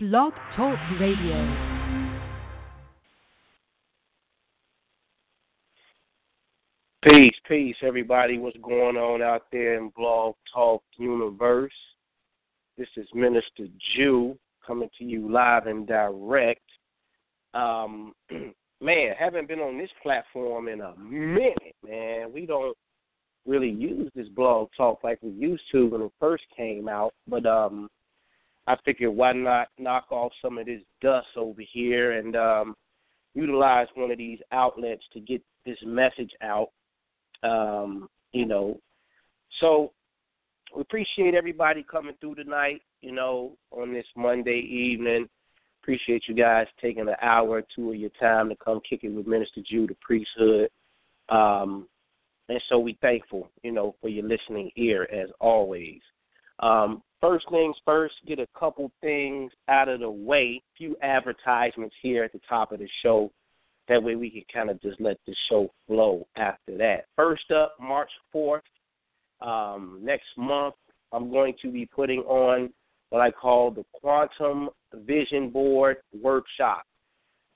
Blog Talk Radio. Peace, peace, everybody. What's going on out there in Blog Talk Universe? This is Minister Ju coming to you live and direct. Um, man, haven't been on this platform in a minute, man. We don't really use this blog talk like we used to when it first came out, but um, I figured why not knock off some of this dust over here and um, utilize one of these outlets to get this message out. Um, you know, so we appreciate everybody coming through tonight. You know, on this Monday evening. Appreciate you guys taking an hour or two of your time to come kick it with Minister Ju, the priesthood. Um, and so we thankful, you know, for your listening ear as always. Um, first things first, get a couple things out of the way. A few advertisements here at the top of the show. That way we can kind of just let the show flow after that. First up, March 4th, um, next month, I'm going to be putting on what I call the Quantum Vision Board Workshop.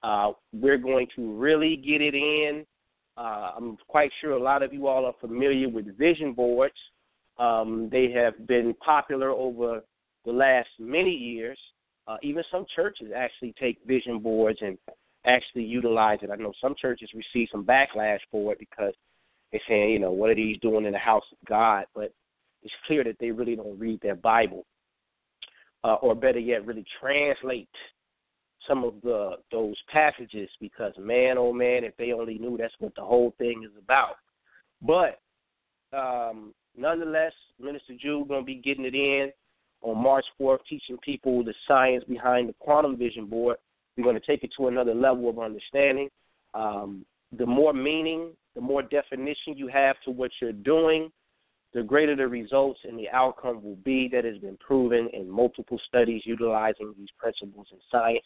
Uh, we're going to really get it in. Uh, I'm quite sure a lot of you all are familiar with vision boards. Um, they have been popular over the last many years. Uh, even some churches actually take vision boards and actually utilize it. I know some churches receive some backlash for it because they're saying, you know, what are these doing in the house of God? But it's clear that they really don't read their Bible, uh, or better yet, really translate some of the those passages. Because man, oh man, if they only knew that's what the whole thing is about. But um, nonetheless, Minister Ju going to be getting it in on March 4th, teaching people the science behind the quantum vision board. We're going to take it to another level of understanding. Um, the more meaning, the more definition you have to what you're doing, the greater the results and the outcome will be that has been proven in multiple studies utilizing these principles in science.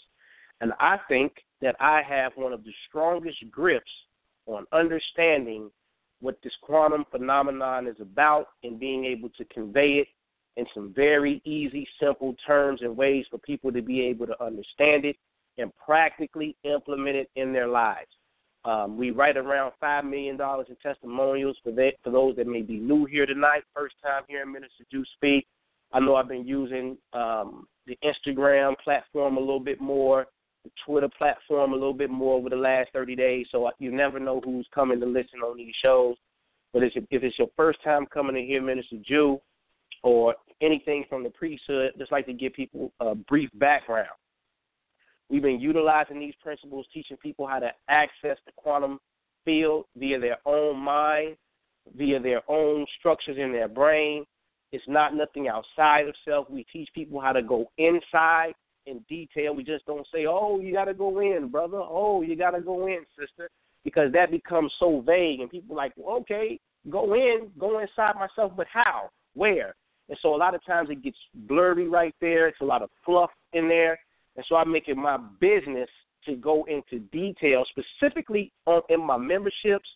And I think that I have one of the strongest grips on understanding what this quantum phenomenon is about and being able to convey it in some very easy, simple terms and ways for people to be able to understand it and practically implement it in their lives. Um, we write around five million dollars in testimonials for that for those that may be new here tonight, first time hearing Minister Ju speak. I know I've been using um, the Instagram platform a little bit more, Twitter platform a little bit more over the last 30 days. So you never know who's coming to listen on these shows. But if it's your first time coming to hear Minister Ju or anything from the priesthood, just like to give people a brief background. We've been utilizing these principles, teaching people how to access the quantum field via their own mind, via their own structures in their brain. It's not nothing outside of self. We teach people how to go inside in detail. We just don't say, oh, you got to go in, brother. Oh, you got to go in, sister, because that becomes so vague. And people are like, well, okay, go in, go inside myself, but how? Where? And so a lot of times it gets blurry right there. It's a lot of fluff in there. And so I make it my business to go into detail, specifically on, in my memberships.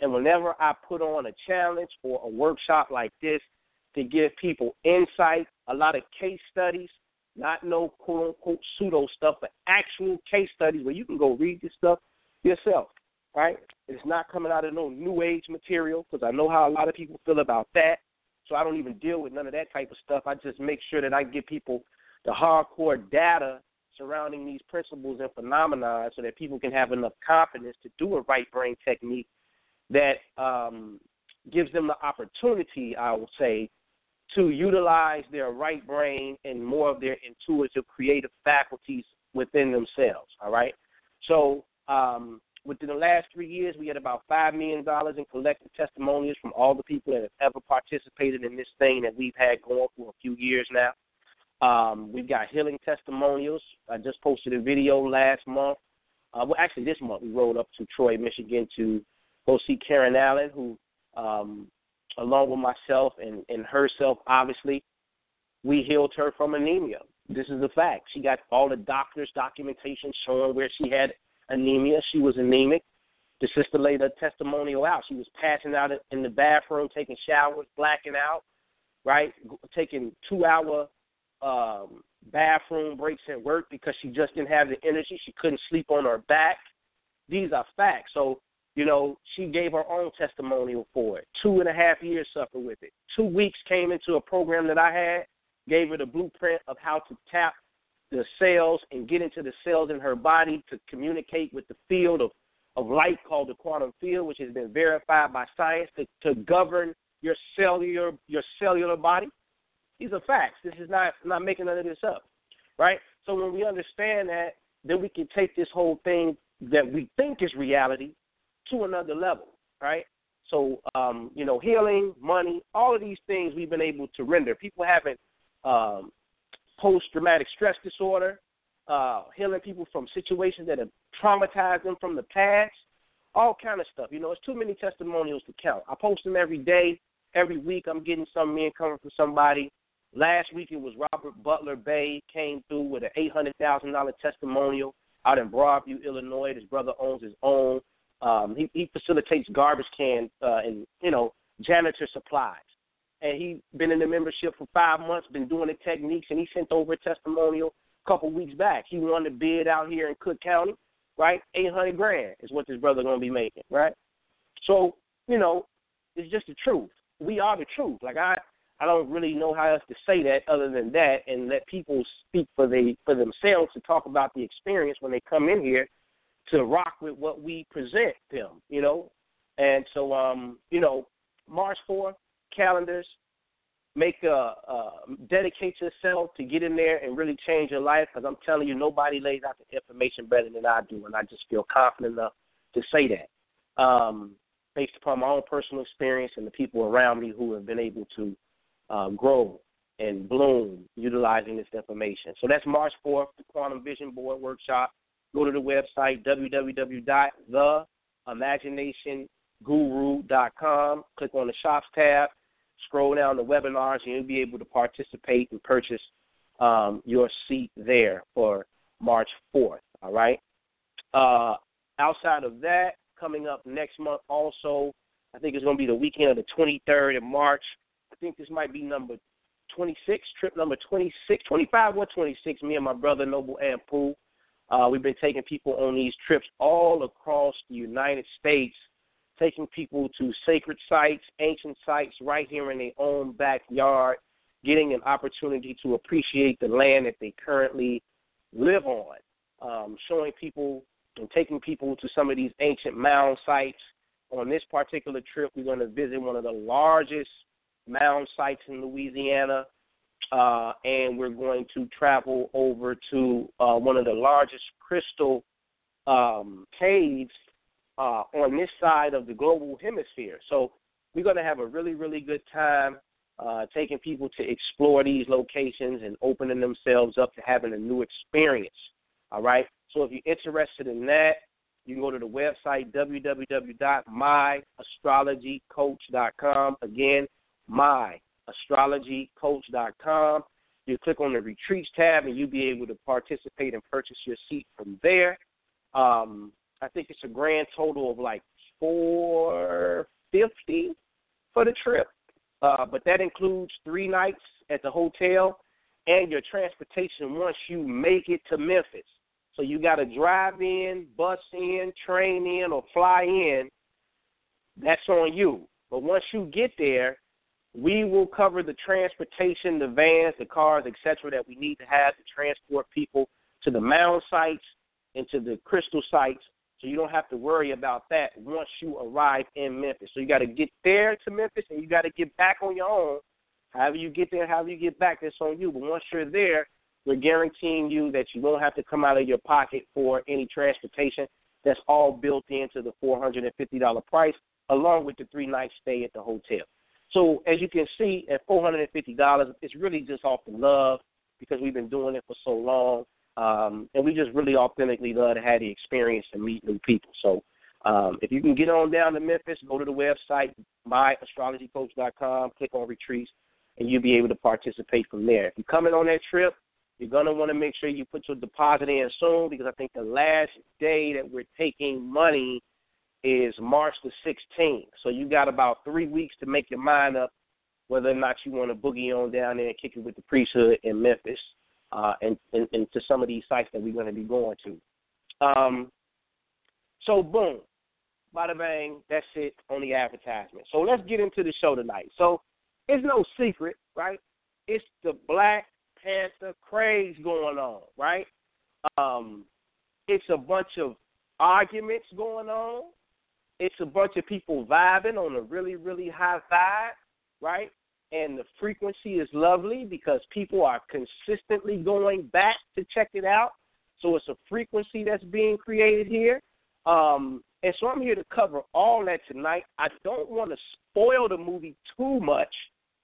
And whenever I put on a challenge or a workshop like this, to give people insight, a lot of case studies, not no quote unquote pseudo stuff, but actual case studies where you can go read this stuff yourself, right? It's not coming out of no new age material because I know how a lot of people feel about that. So I don't even deal with none of that type of stuff. I just make sure that I give people the hardcore data surrounding these principles and phenomena so that people can have enough confidence to do a right brain technique that um, gives them the opportunity, I will say, to utilize their right brain and more of their intuitive creative faculties within themselves. All right. So um, within the last three years, we had about five million dollars in collective testimonials from all the people that have ever participated in this thing that we've had going for a few years now. Um, we've got healing testimonials. I just posted a video last month. Uh, well, actually, this month we rode up to Troy, Michigan to go see Karen Allen, who, um, along with myself and, and herself, obviously, we healed her from anemia. This is a fact. She got all the doctor's documentation showing where she had anemia. She was anemic. The sister laid a testimonial out. She was passing out in the bathroom, taking showers, blacking out, right? Taking two hour um, bathroom breaks at work because she just didn't have the energy. She couldn't sleep on her back. These are facts. So, you know, she gave her own testimonial for it. Two and a half years suffered with it. Two weeks came into a program that I had, gave her the blueprint of how to tap the cells and get into the cells in her body to communicate with the field of, of light called the quantum field, which has been verified by science to, to govern your cellular your cellular body. These are facts. This is not not making none of this up, right? So when we understand that, then we can take this whole thing that we think is reality to another level, right? So um, you know, healing, money, all of these things we've been able to render. People haven't um, post traumatic stress disorder, uh, healing people from situations that have traumatized them from the past, all kind of stuff. You know, it's too many testimonials to count. I post them every day, every week. I'm getting some in coming from somebody. Last week it was Robert Butler Bay came through with an eight hundred thousand dollar testimonial out in Broadview, Illinois. His brother owns his own. Um, he, he facilitates garbage can uh, and you know janitor supplies and he's been in the membership for five months, been doing the techniques, and he sent over a testimonial a couple weeks back. He won the bid out here in Cook County, right? Eight hundred grand is what this brother gonna be making, right? So, you know, it's just the truth. We are the truth. Like I I don't really know how else to say that other than that and let people speak for they for themselves to talk about the experience when they come in here to rock with what we present them, you know. And so um, you know, March fourth, calendars. Make a, uh, dedicate yourself to get in there and really change your life. Because I'm telling you, nobody lays out the information better than I do, and I just feel confident enough to say that, um, based upon my own personal experience and the people around me who have been able to uh, grow and bloom utilizing this information. So that's March 4th, the Quantum Vision Board Workshop. Go to the website www.theimaginationguru.com. Click on the Shops tab scroll down the webinars and you'll be able to participate and purchase um, your seat there for March 4th. All right. Uh, outside of that, coming up next month also, I think it's going to be the weekend of the 23rd of March. I think this might be number 26, trip number 26, 25 or 26. Me and my brother Noble Ampu. Uh, we've been taking people on these trips all across the United States taking people to sacred sites, ancient sites right here in their own backyard, getting an opportunity to appreciate the land that they currently live on, um, showing people and taking people to some of these ancient mound sites. On this particular trip, we're going to visit one of the largest mound sites in Louisiana, uh, and we're going to travel over to uh, one of the largest crystal um, caves uh, on this side of the global hemisphere. So we're going to have a really, really good time uh, taking people to explore these locations and opening themselves up to having a new experience. All right. So if you're interested in that, you can go to the website www.myastrologycoach.com. Again, myastrologycoach.com. You click on the retreats tab and you'll be able to participate and purchase your seat from there. Um, I think it's a grand total of like four fifty for the trip. Uh, but that includes three nights at the hotel and your transportation once you make it to Memphis. So you got to drive in, bus in, train in, or fly in. That's on you. But once you get there, we will cover the transportation, the vans, the cars, etc., that we need to have to transport people to the mound sites and to the crystal sites so you don't have to worry about that once you arrive in Memphis. So you got to get there to Memphis and you got to get back on your own. However you get there, however you get back, that's on you. But once you're there, we're guaranteeing you that you won't have to come out of your pocket for any transportation. That's all built into the $450 price, along with the three night stay at the hotel. So as you can see, at $450, it's really just off the love because we've been doing it for so long. Um, and we just really authentically love to have the experience and meet new people. So um, if you can get on down to Memphis, go to the website, myastrologycoach.com, click on retreats, and you'll be able to participate from there. If you're coming on that trip, you're to want to make sure you put your deposit in soon because I think the last day that we're taking money is March the 16th. So you got about three weeks to make your mind up whether or not you want to boogie on down there and kick it with the priesthood in Memphis. uh, and, and, and to some of these sites that we're going to be going to. Um, so boom, bada bang, that's it on the advertisement. So let's get into the show tonight. So it's no secret, right? It's the Black Panther craze going on, right? Um, it's a bunch of arguments going on. It's a bunch of people vibing on a really, really high vibe, right? And the frequency is lovely because people are consistently going back to check it out. So it's a frequency that's being created here. Um, and so I'm here to cover all that tonight. I don't want to spoil the movie too much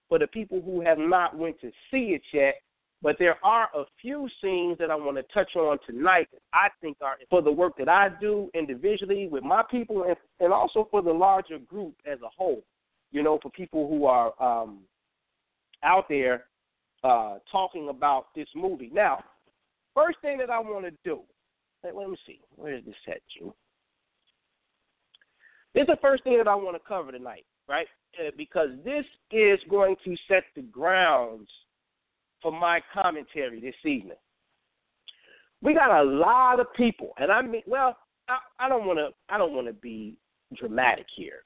for the people who have not went to see it yet but there are a few scenes that I want to touch on tonight that I think are for the work that I do individually with my people and, and also for the larger group as a whole. You know, for people who are um, out there uh, talking about this movie. Now, first thing that I want to do, let, let me see, where is this at, you? This is the first thing that I want to cover tonight, right? Uh, because this is going to set the grounds for my commentary this evening. We got a lot of people, and I mean, well, I, I don't want to, I don't want to be dramatic here,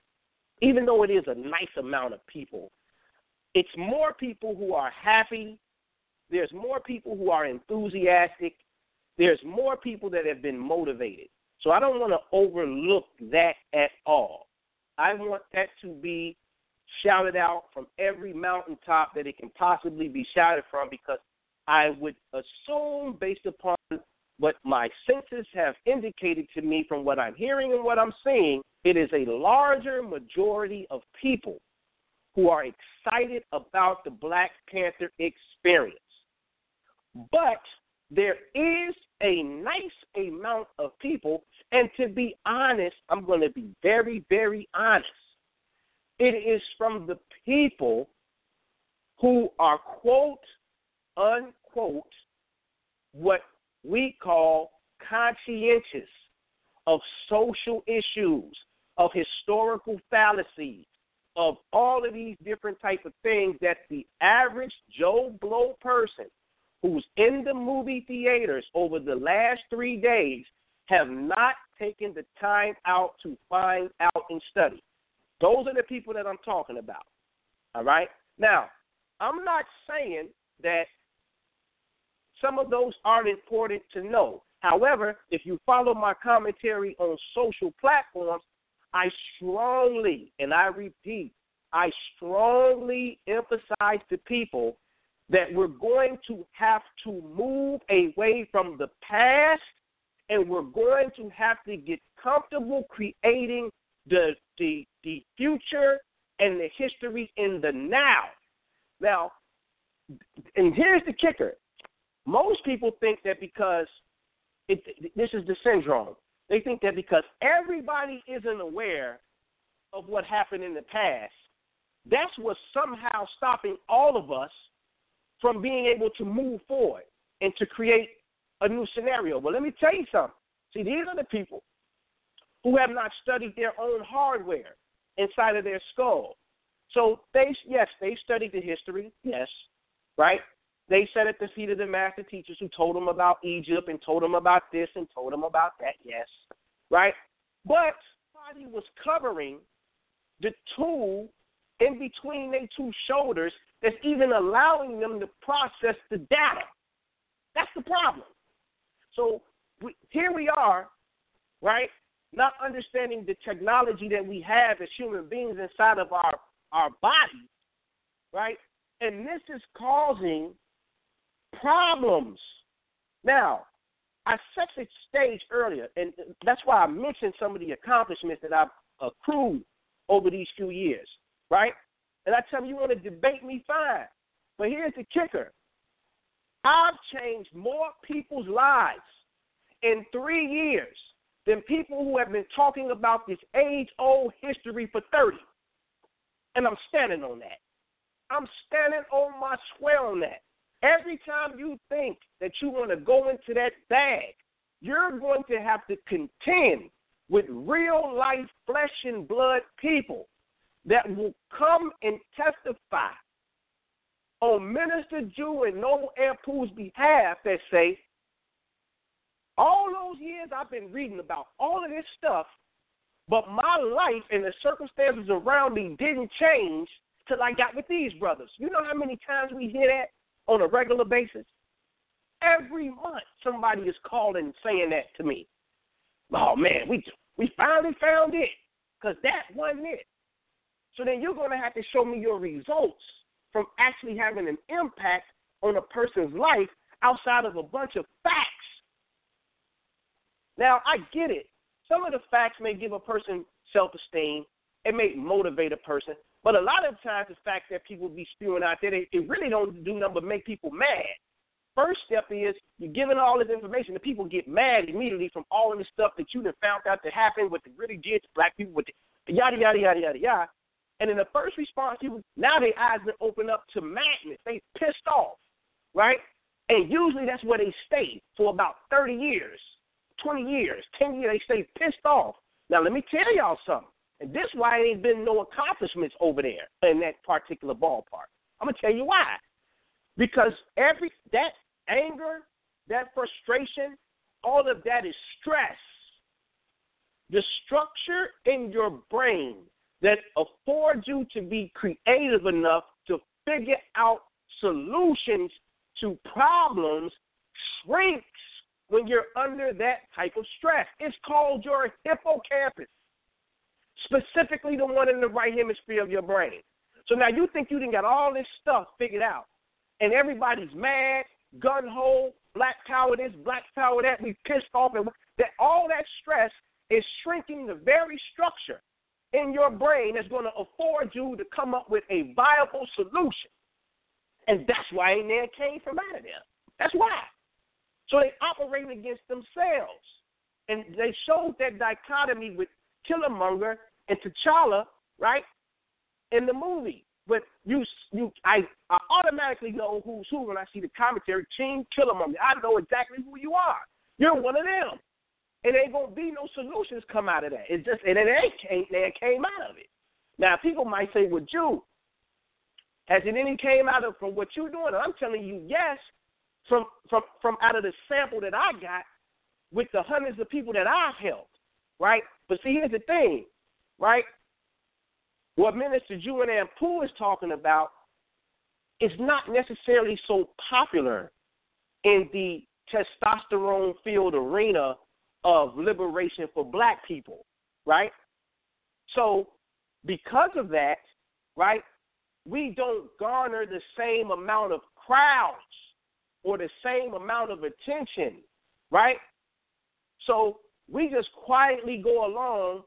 even though it is a nice amount of people. It's more people who are happy. There's more people who are enthusiastic. There's more people that have been motivated. So I don't want to overlook that at all. I want that to be shouted out from every mountaintop that it can possibly be shouted from because I would assume, based upon what my senses have indicated to me from what I'm hearing and what I'm seeing, it is a larger majority of people who are excited about the Black Panther experience. But there is a nice amount of people, and to be honest, I'm going to be very, very honest. It is from the people who are, quote, unquote, what we call conscientious of social issues, of historical fallacies, of all of these different type of things that the average Joe Blow person who's in the movie theaters over the last three days have not taken the time out to find out and study. Those are the people that I'm talking about. All right? Now, I'm not saying that some of those aren't important to know. However, if you follow my commentary on social platforms, I strongly, and I repeat, I strongly emphasize to people that we're going to have to move away from the past and we're going to have to get comfortable creating the the the future and the history in the now. Now, and here's the kicker: most people think that because it, this is the syndrome, they think that because everybody isn't aware of what happened in the past, that's what's somehow stopping all of us from being able to move forward and to create a new scenario. But let me tell you something. See, these are the people who have not studied their own hardware inside of their skull. So they, yes, they studied the history, yes, right? They sat at the feet of the master teachers who told them about Egypt and told them about this and told them about that, yes, right? But body was covering the tool in between their two shoulders that's even allowing them to process the data. That's the problem. So we, here we are, right? Not understanding the technology that we have as human beings inside of our, our bodies, right? And this is causing problems. Now, I set the stage earlier, and that's why I mentioned some of the accomplishments that I've accrued over these few years, right? And I tell you, you want to debate me, fine. But here's the kicker I've changed more people's lives in three years than people who have been talking about this age old history for 30. And I'm standing on that. I'm standing on my swear on that. Every time you think that you want to go into that bag, you're going to have to contend with real life flesh and blood people that will come and testify on Minister Ju and Noble Airpool's behalf that say, all those years I've been reading about all of this stuff, but my life and the circumstances around me didn't change till I got with these brothers. You know how many times we hear that on a regular basis? Every month somebody is calling and saying that to me. Oh man, we we finally found it because that wasn't it. So then you're going to have to show me your results from actually having an impact on a person's life outside of a bunch of facts. Now, I get it. Some of the facts may give a person self esteem, it may motivate a person, but a lot of times the facts that people be spewing out there, it really don't do nothing but make people mad. First step is you're giving all this information, the people get mad immediately from all of the stuff that you have found out that happened, what they really did black people, with the yada yada yada yada yada. And in the first response, people now their eyes been opened up to madness. They pissed off, right? And usually that's where they stay for about 30 years, 20 years, 10 years. They stay pissed off. Now let me tell y'all something. And this why there ain't been no accomplishments over there in that particular ballpark. I'm gonna tell you why. Because every that anger, that frustration, all of that is stress. The structure in your brain that affords you to be creative enough to figure out solutions to problems shrinks when you're under that type of stress. It's called your hippocampus, specifically the one in the right hemisphere of your brain. So now you think you didn't got all this stuff figured out, and everybody's mad, gun ho, black power this, black power that, we pissed off, and that all that stress is shrinking the very structure in your brain that's going to afford you to come up with a viable solution. And that's why ain't there came from out of there. That's why. So they operate against themselves. And they showed that dichotomy with Killmonger and T'Challa, right, in the movie. But you, you, I, I automatically know who's who when I see the commentary. Team Killmonger. I know exactly who you are. You're one of them it ain't gonna be no solutions come out of that. It just and it ain't came, came out of it. Now people might say, "Well, Ju, has it any came out of from what you're doing?" And I'm telling you, yes, from from from out of the sample that I got with the hundreds of people that I've helped, right? But see, here's the thing, right? What Minister Juan Pooh is talking about is not necessarily so popular in the testosterone field arena of liberation for black people, right? So, because of that, right, we don't garner the same amount of crowds or the same amount of attention, right? So, we just quietly go along,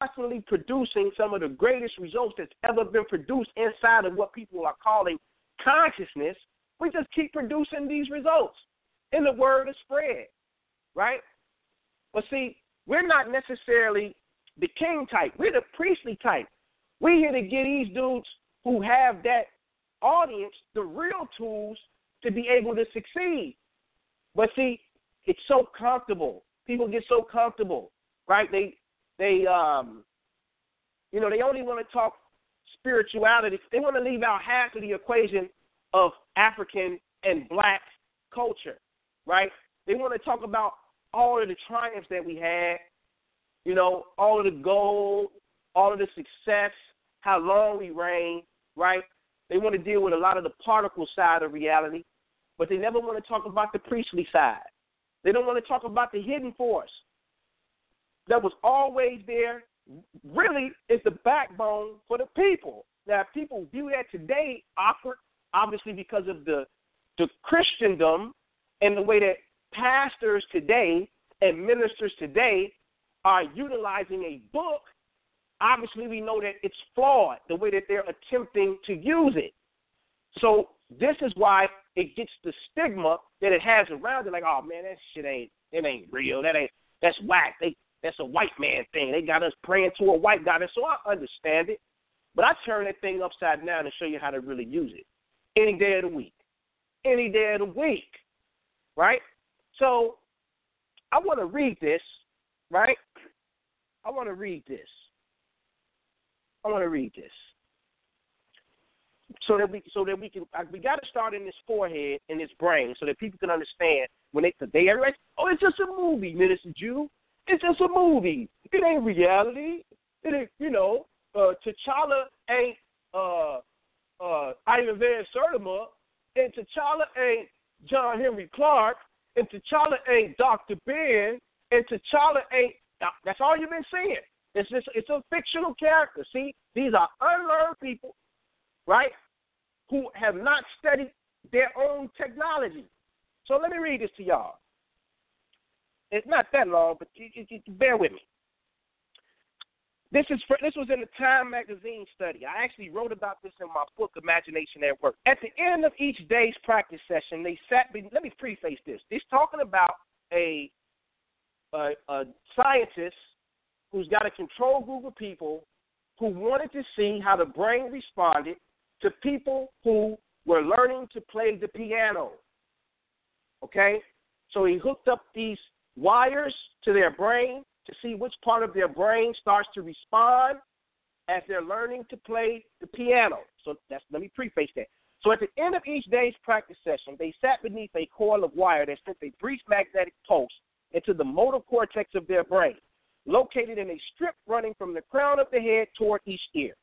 constantly producing some of the greatest results that's ever been produced inside of what people are calling consciousness. We just keep producing these results, and the word is spread, right? But see, we're not necessarily the king type. We're the priestly type. We're here to get these dudes who have that audience the real tools to be able to succeed. But see, it's so comfortable. People get so comfortable, right? They they um you know, they only want to talk spirituality. They want to leave out half of the equation of African and black culture, right? They want to talk about all of the triumphs that we had, you know, all of the gold, all of the success, how long we reigned, right? They want to deal with a lot of the particle side of reality, but they never want to talk about the priestly side. They don't want to talk about the hidden force that was always there, really is the backbone for the people. Now, people view that today awkward, obviously because of the the Christendom and the way that pastors today and ministers today are utilizing a book, obviously we know that it's flawed the way that they're attempting to use it. So this is why it gets the stigma that it has around it. Like, oh man, that shit ain't it ain't real. That ain't that's whack. They that's a white man thing. They got us praying to a white God, and so I understand it. But I turn that thing upside down and show you how to really use it any day of the week, any day of the week, right? So I want to read this, right? I want to read this. I want to read this. So that we so that we can we got to start in this forehead in this brain so that people can understand when they they everybody oh it's just a movie, Minister Ju. It's just a movie. It ain't reality. It ain't you know. Uh, T'Challa ain't uh uh Ivan Van Sertima, and T'Challa ain't John Henrik Clarke, and T'Challa ain't Doctor Ben, and T'Challa ain't. That's all you've been seeing. It's just it's a fictional character. See, these are unlearned people, right? Who have not studied their own technology. So let me read this to y'all. It's not that long, but you, you, you, bear with me. This is for, this was in the Time magazine study. I actually wrote about this in my book, Imagination at Work. At the end of each day's practice session, they sat. Let me preface this. They're talking about a, a, a scientist who's got a control group of people who wanted to see how the brain responded to people who were learning to play the piano. Okay? So he hooked up these wires to their brain to see which part of their brain starts to respond as they're learning to play the piano. So that's let me preface that. So at the end of each day's practice session, they sat beneath a coil of wire that sent a brief magnetic pulse into the motor cortex of their brain located in a strip running from the crown of the head toward each ear.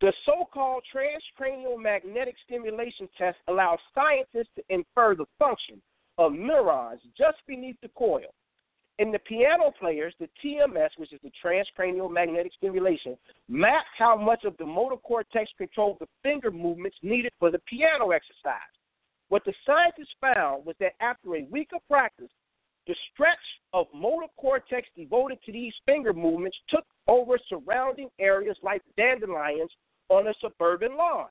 The so called transcranial magnetic stimulation test allows scientists to infer the function of neurons just beneath the coil. In the piano players, the TMS, which is the transcranial magnetic stimulation, mapped how much of the motor cortex controlled the finger movements needed for the piano exercise. What the scientists found was that after a week of practice, the stretch of motor cortex devoted to these finger movements took over surrounding areas like dandelions on a suburban lawn.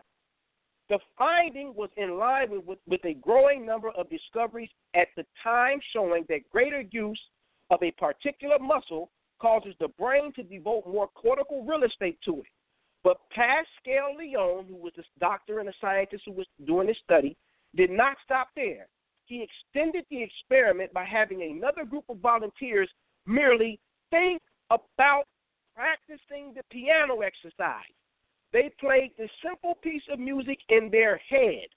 The finding was in line with, with a growing number of discoveries at the time showing that greater use of a particular muscle causes the brain to devote more cortical real estate to it. But Pascual-Leone, who was a doctor and a scientist who was doing this study, did not stop there he extended the experiment by having another group of volunteers merely think about practicing the piano exercise. They played the simple piece of music in their head,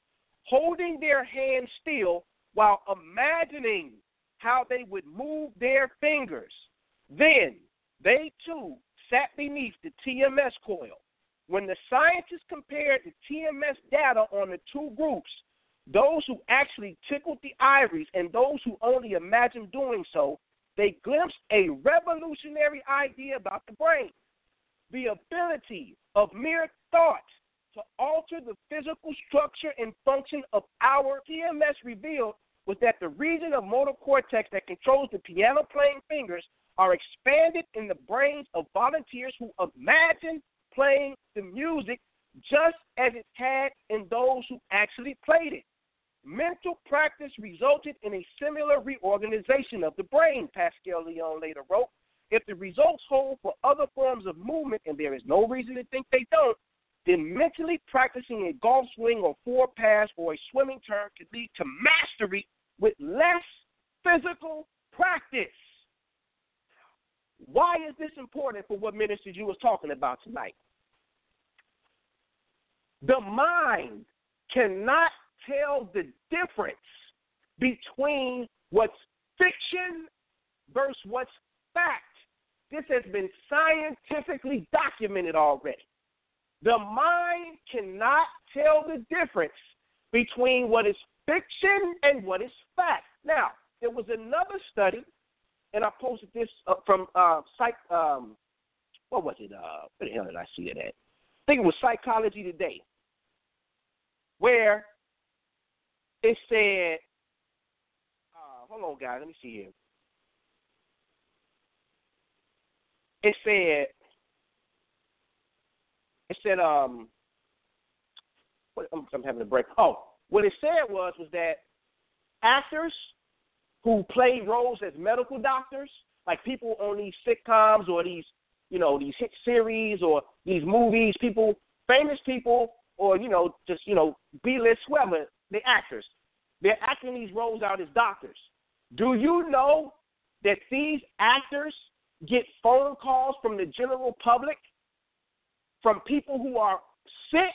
holding their hands still while imagining how they would move their fingers. Then they too sat beneath the TMS coil. When the scientists compared the TMS data on the two groups, those who actually tickled the ivories and those who only imagined doing so, they glimpsed a revolutionary idea about the brain the ability of mere thought to alter the physical structure and function of our TMS revealed was that the region of motor cortex that controls the piano playing fingers are expanded in the brains of volunteers who imagine playing the music just as it had in those who actually played it. Mental practice resulted in a similar reorganization of the brain, Pascual-Leone later wrote. If the results hold for other forms of movement, and there is no reason to think they don't, then mentally practicing a golf swing or four pass or a swimming turn could lead to mastery with less physical practice. Why is this important for what Minister Ju was talking about tonight? The mind cannot tell the difference between what's fiction versus what's fact. This has been scientifically documented already. The mind cannot tell the difference between what is fiction and what is fact. Now, there was another study, and I posted this uh, from uh, psych. Um, what was it? Uh, where the hell did I see it at? I think it was Psychology Today, where it said, uh, hold on, guys, let me see here. It said, it said, um, what, I'm, I'm having a break. Oh, what it said was was that actors who play roles as medical doctors, like people on these sitcoms or these, you know, these hit series or these movies, people, famous people, or you know, just you know, B-list whoever, the actors. They're acting these roles out as doctors. Do you know that these actors get phone calls from the general public, from people who are sick,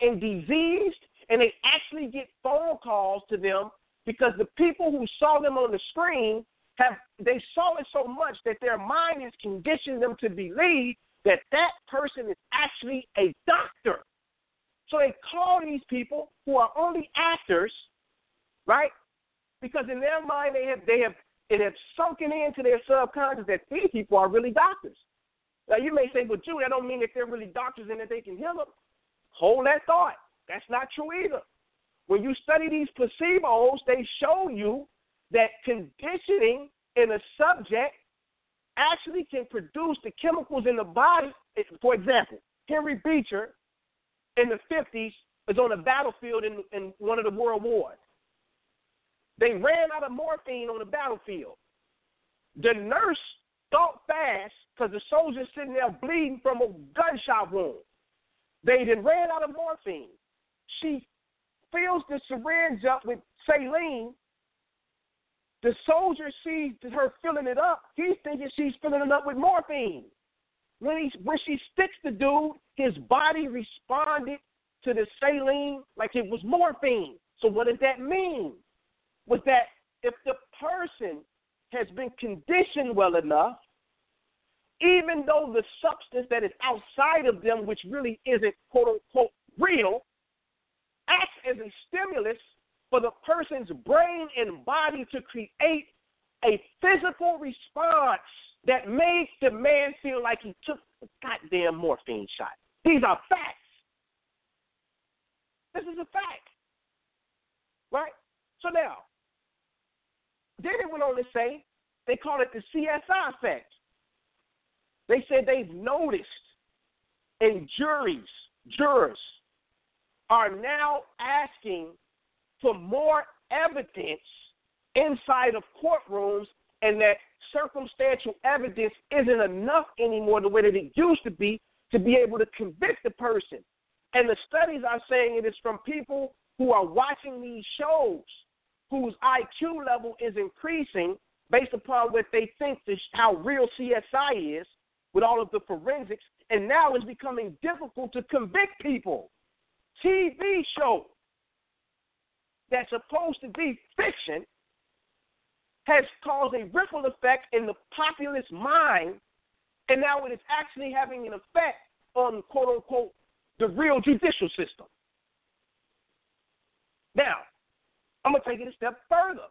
and diseased, and they actually get phone calls to them because the people who saw them on the screen have they saw it so much that their mind is conditioned them to believe that that person is actually a doctor. So they call these people who are only actors, right? Because in their mind they have they have it has sunken into their subconscious that these people are really doctors. Now you may say, well, Ju, that don't mean that they're really doctors and that they can heal them. Hold that thought. That's not true either. When you study these placebos, they show you that conditioning in a subject actually can produce the chemicals in the body. For example, Henry Beecher in the 50s was on a battlefield in, in one of the world wars. They ran out of morphine on the battlefield. The nurse thought fast because the soldier's sitting there bleeding from a gunshot wound. They then ran out of morphine. She fills the syringe up with saline. The soldier sees her filling it up. He's thinking she's filling it up with morphine. When he when she sticks the dude, his body responded to the saline like it was morphine. So what does that mean? Was that if the person has been conditioned well enough, even though the substance that is outside of them, which really isn't quote unquote real, acts as a stimulus for the person's brain and body to create a physical response that makes the man feel like he took a goddamn morphine shot. These are facts. This is a fact. Right? So now, then it went on to say they call it the CSI effect. They said they've noticed in juries, jurors are now asking for more evidence inside of courtrooms and that circumstantial evidence isn't enough anymore the way that it used to be to be able to convict the person. And the studies are saying it is from people who are watching these shows whose IQ level is increasing based upon what they think how real CSI is with all of the forensics, and now it's becoming difficult to convict people. TV show that's supposed to be fiction has caused a ripple effect in the populace mind, and now it is actually having an effect on quote unquote the real judicial system. Now, I'm gonna take it a step further.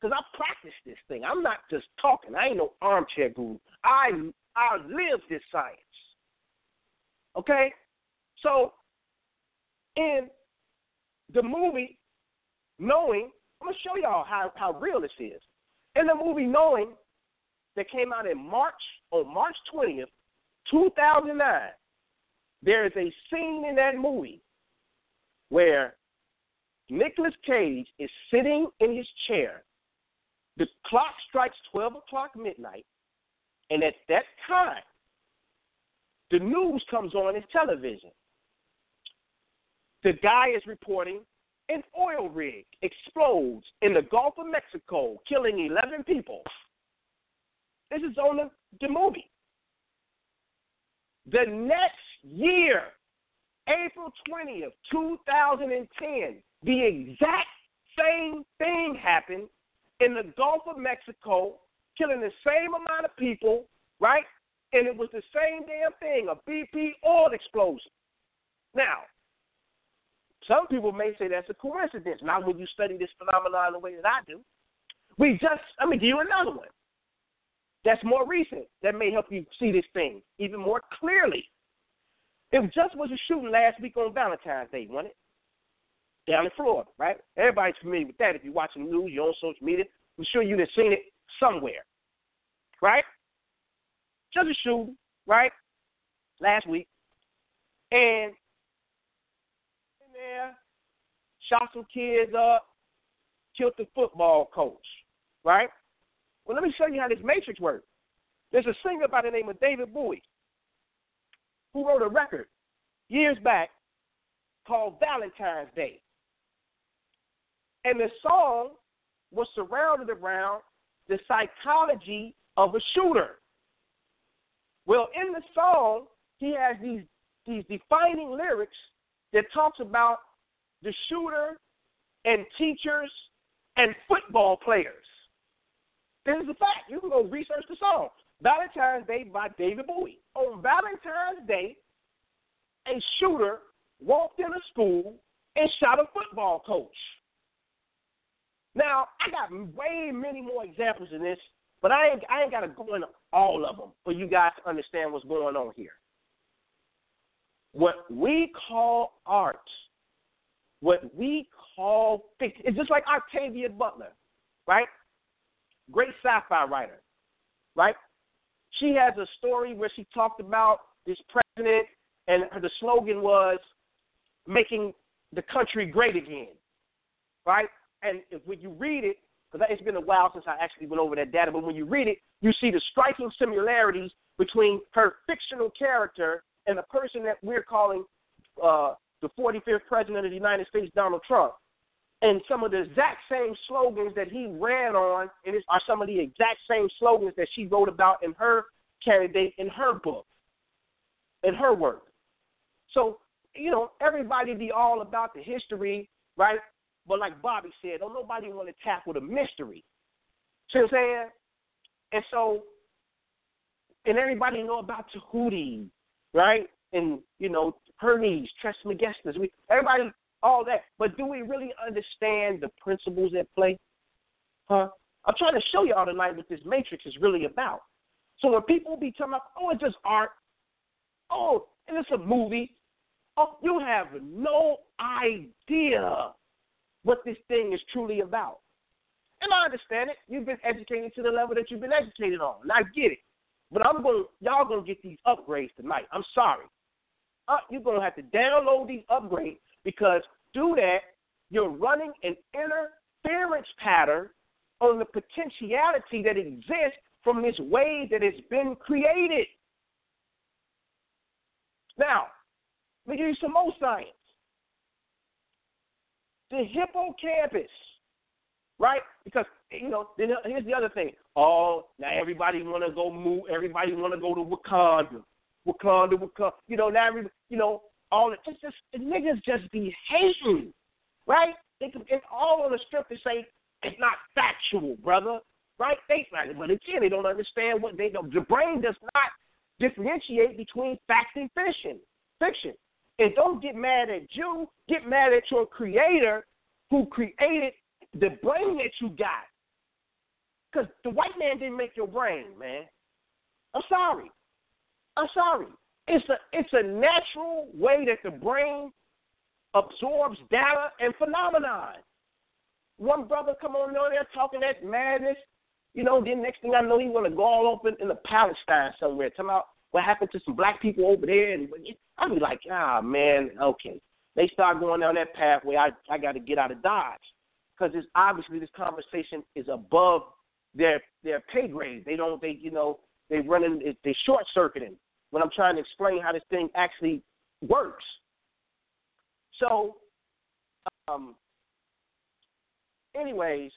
Because I practice this thing. I'm not just talking. I ain't no armchair guru. I I live this science. Okay? So in the movie Knowing, I'm gonna show y'all how, how real this is. In the movie Knowing, that came out in March on March 20th, 2009, there is a scene in that movie where Nicolas Cage is sitting in his chair. The clock strikes 12 o'clock midnight, and at that time, the news comes on his television. The guy is reporting an oil rig explodes in the Gulf of Mexico, killing 11 people. This is on the, the movie. The next year, April 20th, 2010, the exact same thing happened in the Gulf of Mexico, killing the same amount of people, right? And it was the same damn thing, a BP oil explosion. Now, some people may say that's a coincidence, not when you study this phenomenon the way that I do. We just, let me give you another one that's more recent that may help you see this thing even more clearly. It just was a shooting last week on Valentine's Day, wasn't it? Down in Florida, right? Everybody's familiar with that. If you're watching the news, you're on social media, I'm sure you've seen it somewhere, right? Just a shooting, right? Last week, and in there, shot some kids up, killed the football coach, right? Well, let me show you how this matrix works. There's a singer by the name of David Bowie who wrote a record years back called Valentine's Day. And the song was surrounded around the psychology of a shooter. Well, in the song, he has these these defining lyrics that talks about the shooter and teachers and football players. This is a fact. You can go research the song. Valentine's Day by David Bowie. On Valentine's Day, a shooter walked in a school and shot a football coach. Now, I got way many more examples of this, but I ain't, I ain't got to go into all of them for you guys to understand what's going on here. What we call art, what we call fiction, it's just like Octavia Butler, right? Great sci-fi writer, right? She has a story where she talked about this president, and the slogan was making the country great again, right? And when you read it, because it's been a while since I actually went over that data, but when you read it, you see the striking similarities between her fictional character and the person that we're calling uh, the 45th president of the United States, Donald Trump. And some of the exact same slogans that he ran on and are some of the exact same slogans that she wrote about in her candidate in her book, in her work. So, you know, everybody be all about the history, right? But like Bobby said, don't nobody want to tackle the mystery. See what I'm saying? And so, and everybody know about Tahuti, right? And you know, Hermes, Trismegistus. We everybody all that. But do we really understand the principles at play? Huh? I'm trying to show y'all tonight what this matrix is really about. So when people be talking about, oh, it's just art, oh, and it's a movie, oh, you have no idea what this thing is truly about. And I understand it. You've been educated to the level that you've been educated on, and I get it. But I'm going, y'all gonna get these upgrades tonight. I'm sorry. Uh, you're gonna have to download these upgrades because do that, you're running an interference pattern on the potentiality that exists from this wave that has been created. Now, let me give you some more science. The hippocampus, right? Because you know, then here's the other thing. Oh, now everybody want to go move. Everybody want to go to Wakanda, Wakanda, Wakanda. You know, now every, you know, all the, it's just the niggas just be hating, right? They can, it's all on the strip to say it's not factual, brother, right? They, but again, they don't understand what they know. The brain does not differentiate between fact and fiction. Fiction. And don't get mad at you. Get mad at your creator who created the brain that you got. Because the white man didn't make your brain, man. I'm sorry. I'm sorry. It's a it's a natural way that the brain absorbs data and phenomenon. One brother come on there talking that madness, you know. Then next thing I know, he want to go all open in, the Palestine somewhere, talking about what happened to some black people over there. And I'd be like, ah, man, okay. They start going down that pathway. I I got to get out of Dodge because it's obviously this conversation is above their their pay grade. They don't they you know they running they short circuiting when I'm trying to explain how this thing actually works. So, um, anyways,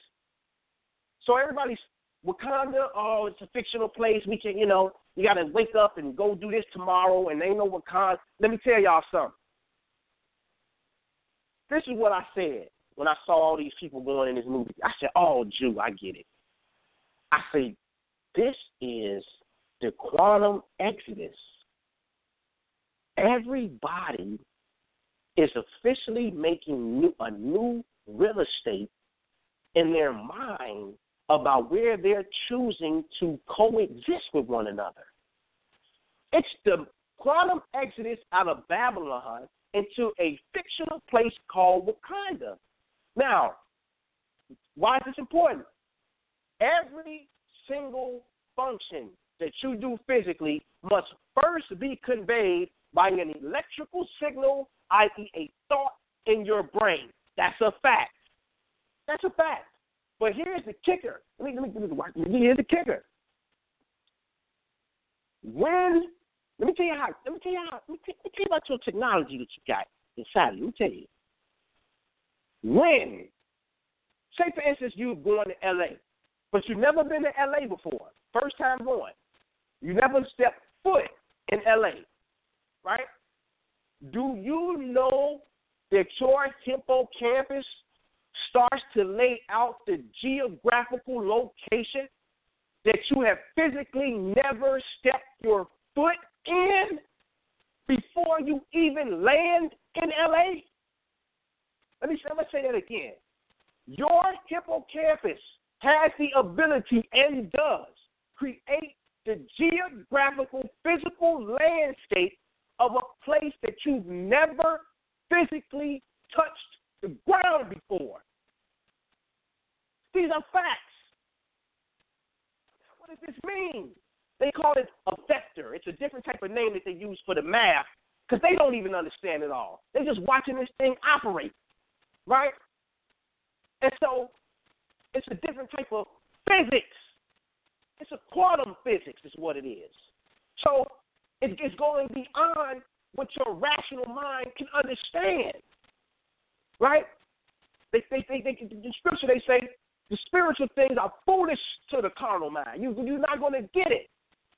so everybody's Wakanda, oh, it's a fictional place. We can, you know, you got to wake up and go do this tomorrow, and they know Wakanda. Let me tell y'all something. This is what I said when I saw all these people going in this movie. I said, oh, Ju, I get it. I said, this is the quantum exodus. Everybody is officially making new, a new real estate in their mind about where they're choosing to coexist with one another. It's the quantum exodus out of Babylon into a fictional place called Wakanda. Now, why is this important? Every single function that you do physically must first be conveyed by an electrical signal, i.e., a thought in your brain. That's a fact. That's a fact. But here's the kicker. Let me, let me, let me, here's the kicker. When, let me tell you how, let me tell you how, let me tell, let me tell you about your technology that you got inside you. Let me tell you. When, say for instance, you're going to LA, but you've never been to LA before, first time going. You never stepped foot in LA, right? Do you know that your hippocampus starts to lay out the geographical location that you have physically never stepped your foot in before you even land in LA? Let me, let me say that again. Your hippocampus has the ability and does create the geographical, physical landscape of a place that you've never physically touched the ground before. These are facts. What does this mean? They call it a vector. It's a different type of name that they use for the math because they don't even understand it all. They're just watching this thing operate, right? And so it's a different type of physics. It's a quantum physics, is what it is. So it's going beyond what your rational mind can understand, right? They, they, they, they, the scripture they say the spiritual things are foolish to the carnal mind. You, you're not going to get it,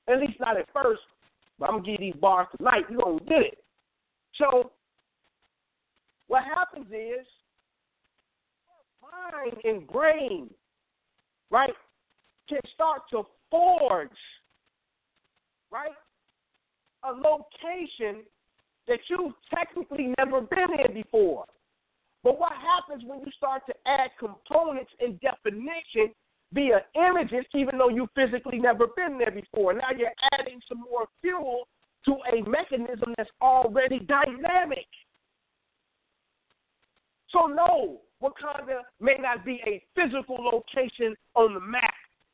at least not at first. But I'm gonna give you these bars tonight. You're gonna get it. So what happens is mind and brain, right, can start to forge, right, a location that you've technically never been in before. But what happens when you start to add components and definition via images, even though you physically never been there before? Now you're adding some more fuel to a mechanism that's already dynamic. So no, Wakanda may not be a physical location on the map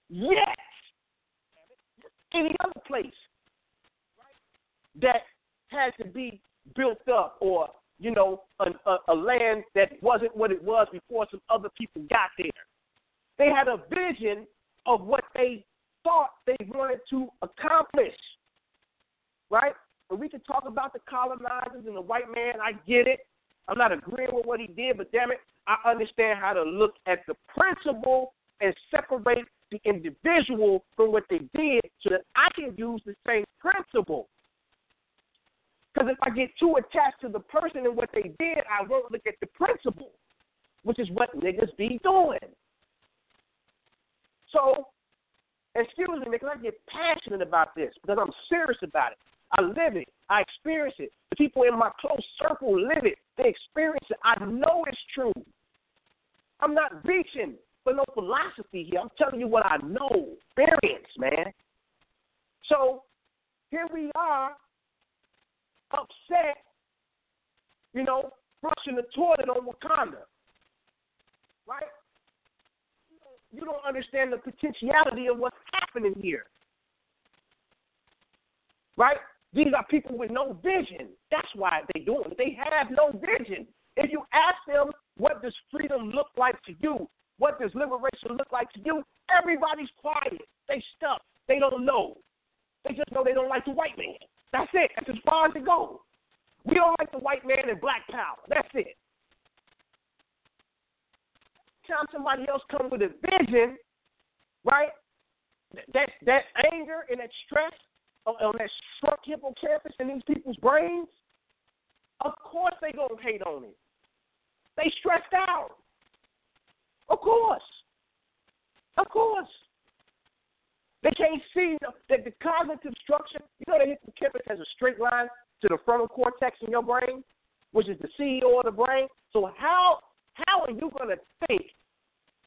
yet. Any other place that had to be built up or, you know, a, a, land that wasn't what it was before some other people got there. They had a vision of what they thought they wanted to accomplish. Right? And we can talk about the colonizers and the white man. I get it. I'm not agreeing with what he did, but damn it, I understand how to look at the principle and separate the individual from what they did so that I can use the same principle. Because if I get too attached to the person and what they did, I won't look at the principle, which is what niggas be doing. So, excuse me, because I get passionate about this because I'm serious about it. I live it. I experience it. The people in my close circle live it. They experience it. I know it's true. I'm not reaching for no philosophy here. I'm telling you what I know, experience, man. So here we are, upset, you know, brushing the toilet on Wakanda. Right? You don't understand the potentiality of what's happening here. Right? These are people with no vision. That's why they're doing it. They have no vision. If you ask them, what does freedom look like to you? What does liberation look like to you? Everybody's quiet. They stuck. They don't know. They just know they don't like the white man. That's it. That's as far as it goes. We don't like the white man and black power. That's it. Time somebody else come with a vision, right? That that anger and that stress on, that shrunk hippocampus in these people's brains, of course they gonna hate on it. They stressed out. Of course. Of course. They can't see that the cognitive structure, you know, the hippocampus has a straight line to the frontal cortex in your brain, which is the CEO of the brain. So how how are you going to think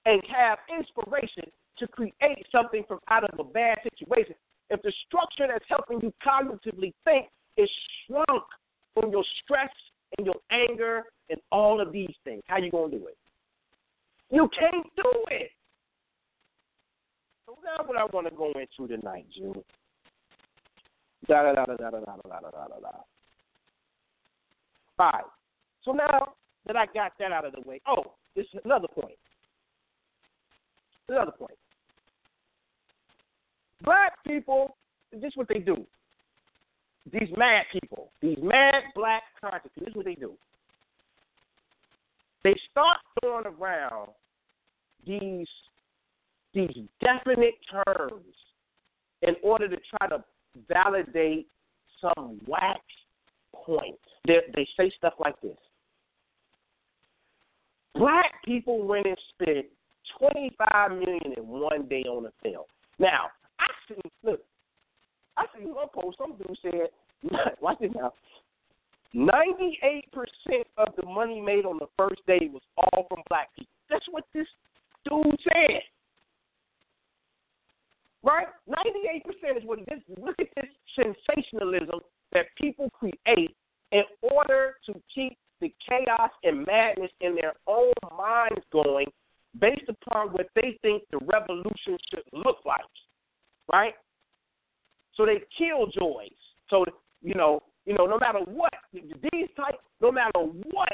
and have inspiration to create something from out of a bad situation if the structure that's helping you cognitively think is shrunk from your stress and your anger and all of these things. How you gonna do it? You can't do it. So that's what I want to go into tonight, June. Da da da da da da da da da da. All right. So now that I got that out of the way, oh, this is another point. Another point. Black people, this is what they do. These mad people, these mad black conscious this is what they do. They start throwing around these these definite terms in order to try to validate some whack point. They, they say stuff like this Black people went and spent twenty five million in one day on a film. Now, I see look, I see one post some dude said watch this now. Ninety eight percent of the money made on the first day was all from black people. That's what this dude said. Right? Ninety eight percent is what this look at this sensationalism that people create in order to keep the chaos and madness in their own minds going based upon what they think the revolution should look like. Right? So they kill joys. So you know, you know, no matter what these type, no matter what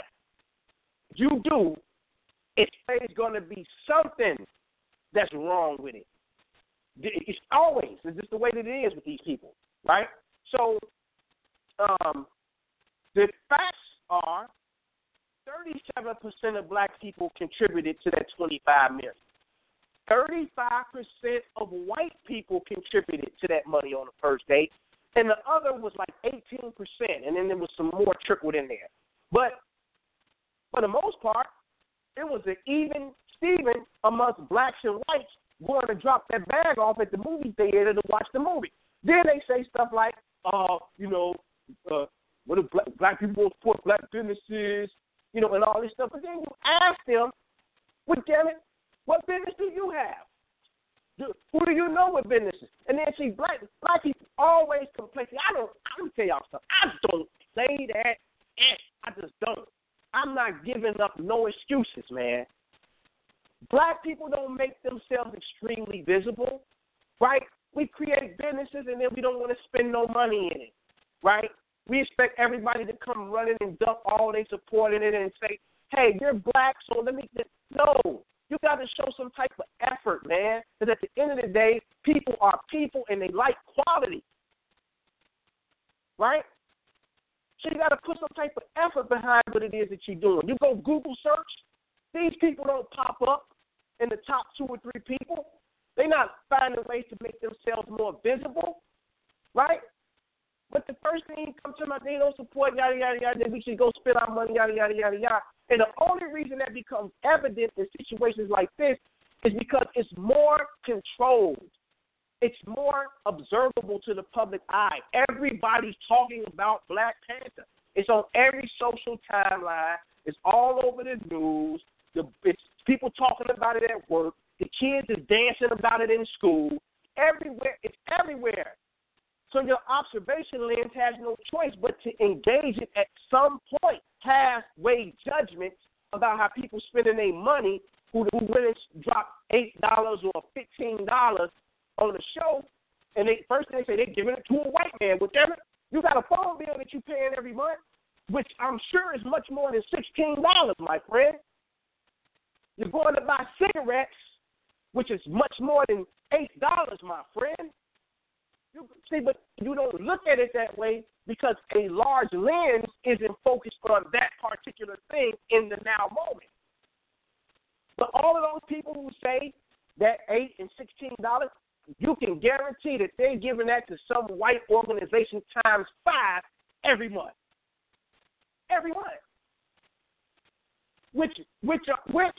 you do, it's always going to be something that's wrong with it. It's always it's just the way that it is with these people, right? So, um, the facts are 37% of black people contributed to that 25 million. 35% of white people contributed to that money on the first day, and the other was like 18%, and then there was some more trickled in there. But for the most part, it was an even Steven amongst blacks and whites going to drop that bag off at the movie theater to watch the movie. Then they say stuff like, uh, you know, uh, what if black, black people support black businesses, you know, and all this stuff. But then you ask them, well, damn it, what business do you have? Do, who do you know with businesses? And then see, black black people always complain. I don't. I'm tell y'all something. I don't say that. I just don't. I'm not giving up no excuses, man. Black people don't make themselves extremely visible, right? We create businesses and then we don't want to spend no money in it, right? We expect everybody to come running and dump all they support in it and say, hey, you're black, so let me. No, you got to show some type of effort, man. Because at the end of the day, people are people and they like quality, right? So you got to put some type of effort behind what it is that you're doing. You go Google search, these people don't pop up in the top two or three people. They're not finding ways to make themselves more visible, right? But the first thing comes to my they don't support yada yada yada. That we should go spend our money yada yada yada yada. And the only reason that becomes evident in situations like this is because it's more controlled. It's more observable to the public eye. Everybody's talking about Black Panther. It's on every social timeline. It's all over the news. The, it's people talking about it at work. The kids is dancing about it in school. Everywhere. It's everywhere. So your observation lens has no choice but to engage it at some point, Pass halfway judgments about how people spending their money who who really drop eight dollars or fifteen dollars on the show, and they first they say they're giving it to a white man. Whichever you got a phone bill that you're paying every month, which I'm sure is much more than sixteen dollars, my friend. You're going to buy cigarettes, which is much more than eight dollars, my friend. You see, but you don't look at it that way because a large lens isn't focused on that particular thing in the now moment. But all of those people who say that eight and sixteen dollars, you can guarantee that they're giving that to some white organization times five every month. Every month. Which which which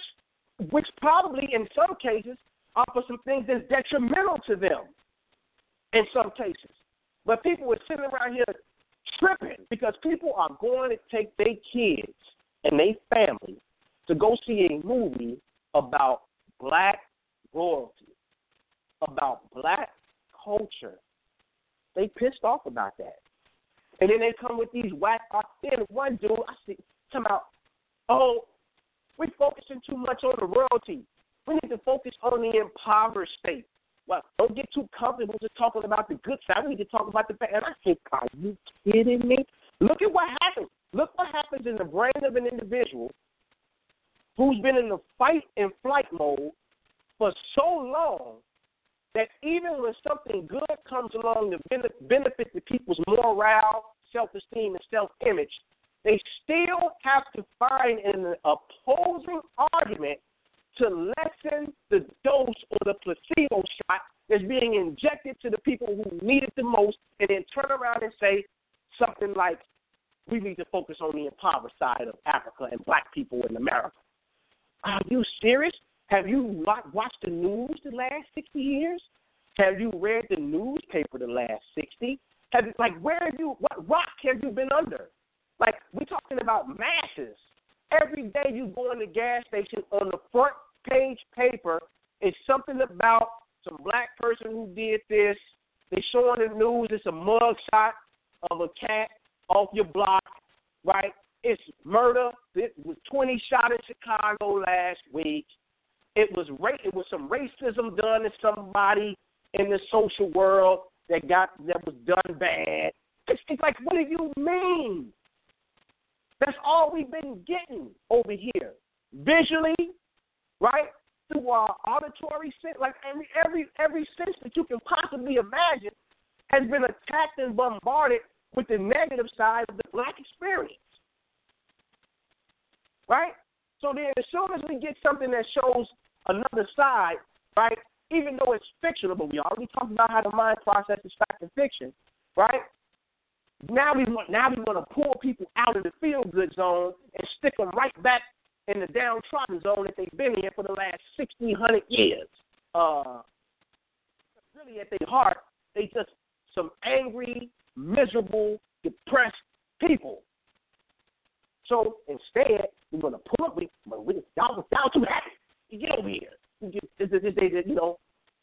which probably in some cases offer some things that's detrimental to them in some cases. But people are sitting around here tripping because people are going to take their kids and their family to go see a movie about black royalty, about black culture. They pissed off about that. And then they come with these whack then one dude I see come out, oh, we're focusing too much on the royalty. We need to focus on the impoverished state. Well, don't get too comfortable just talking about the good side. We need to talk about the bad. And I said, are you kidding me? Look at what happens. Look what happens in the brain of an individual who's been in the fight and flight mode for so long that even when something good comes along to benefit the people's morale, self esteem, and self image, they still have to find an opposing argument to lessen the dose or the placebo shot that's being injected to the people who need it the most, and then turn around and say something like, we need to focus on the impoverished side of Africa and black people in America. Are you serious? Have you watched the news the last 60 years? Have you read the newspaper the last 60? Have like, where have you, what rock have you been under? Like, we're talking about masses. Every day you go in the gas station, on the front page paper is something about some black person who did this. They show on the news. It's a mug shot of a cat off your block, right? It's murder. It was 20 shot in Chicago last week. It was ra- it was some racism done to somebody in the social world that got that was done bad. It's, it's like, what do you mean? That's all we've been getting over here, visually, right? Through our auditory sense, like every every every sense that you can possibly imagine has been attacked and bombarded with the negative side of the black experience. Right? So then as soon as we get something that shows another side, right, even though it's fictional, but we already talked about how the mind processes fact and fiction, right? Now we want now we want to pull people out of the feel good zone and stick them right back in the downtrodden zone that they've been in for the last sixteen hundred years. Uh, really, at their heart, they just some angry, miserable, depressed people. So instead, we're gonna pull up. We, we y'all, y'all too happy. You get over here. You, get, you know,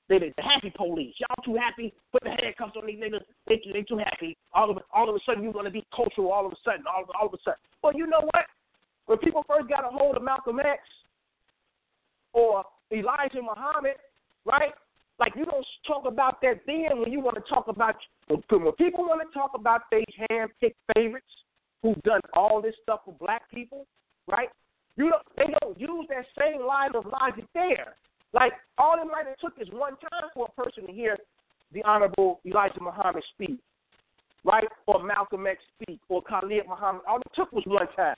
they the happy police. Y'all too happy. Put the handcuffs on these niggas. They, they too happy. All of all of a sudden you're gonna be cultural. All of a sudden, all of, all of a sudden. Well, you know what? When people first got a hold of Malcolm X or Elijah Muhammad, right? Like you don't talk about that then when you want to talk about when, people want to talk about these hand-picked favorites who've done all this stuff for black people, right? You don't they don't use that same line of logic there. Like all it might have took is one time for a person to hear the Honorable Elijah Muhammad speak, right? Or Malcolm X speak, or Khalid Muhammad. All it took was one time.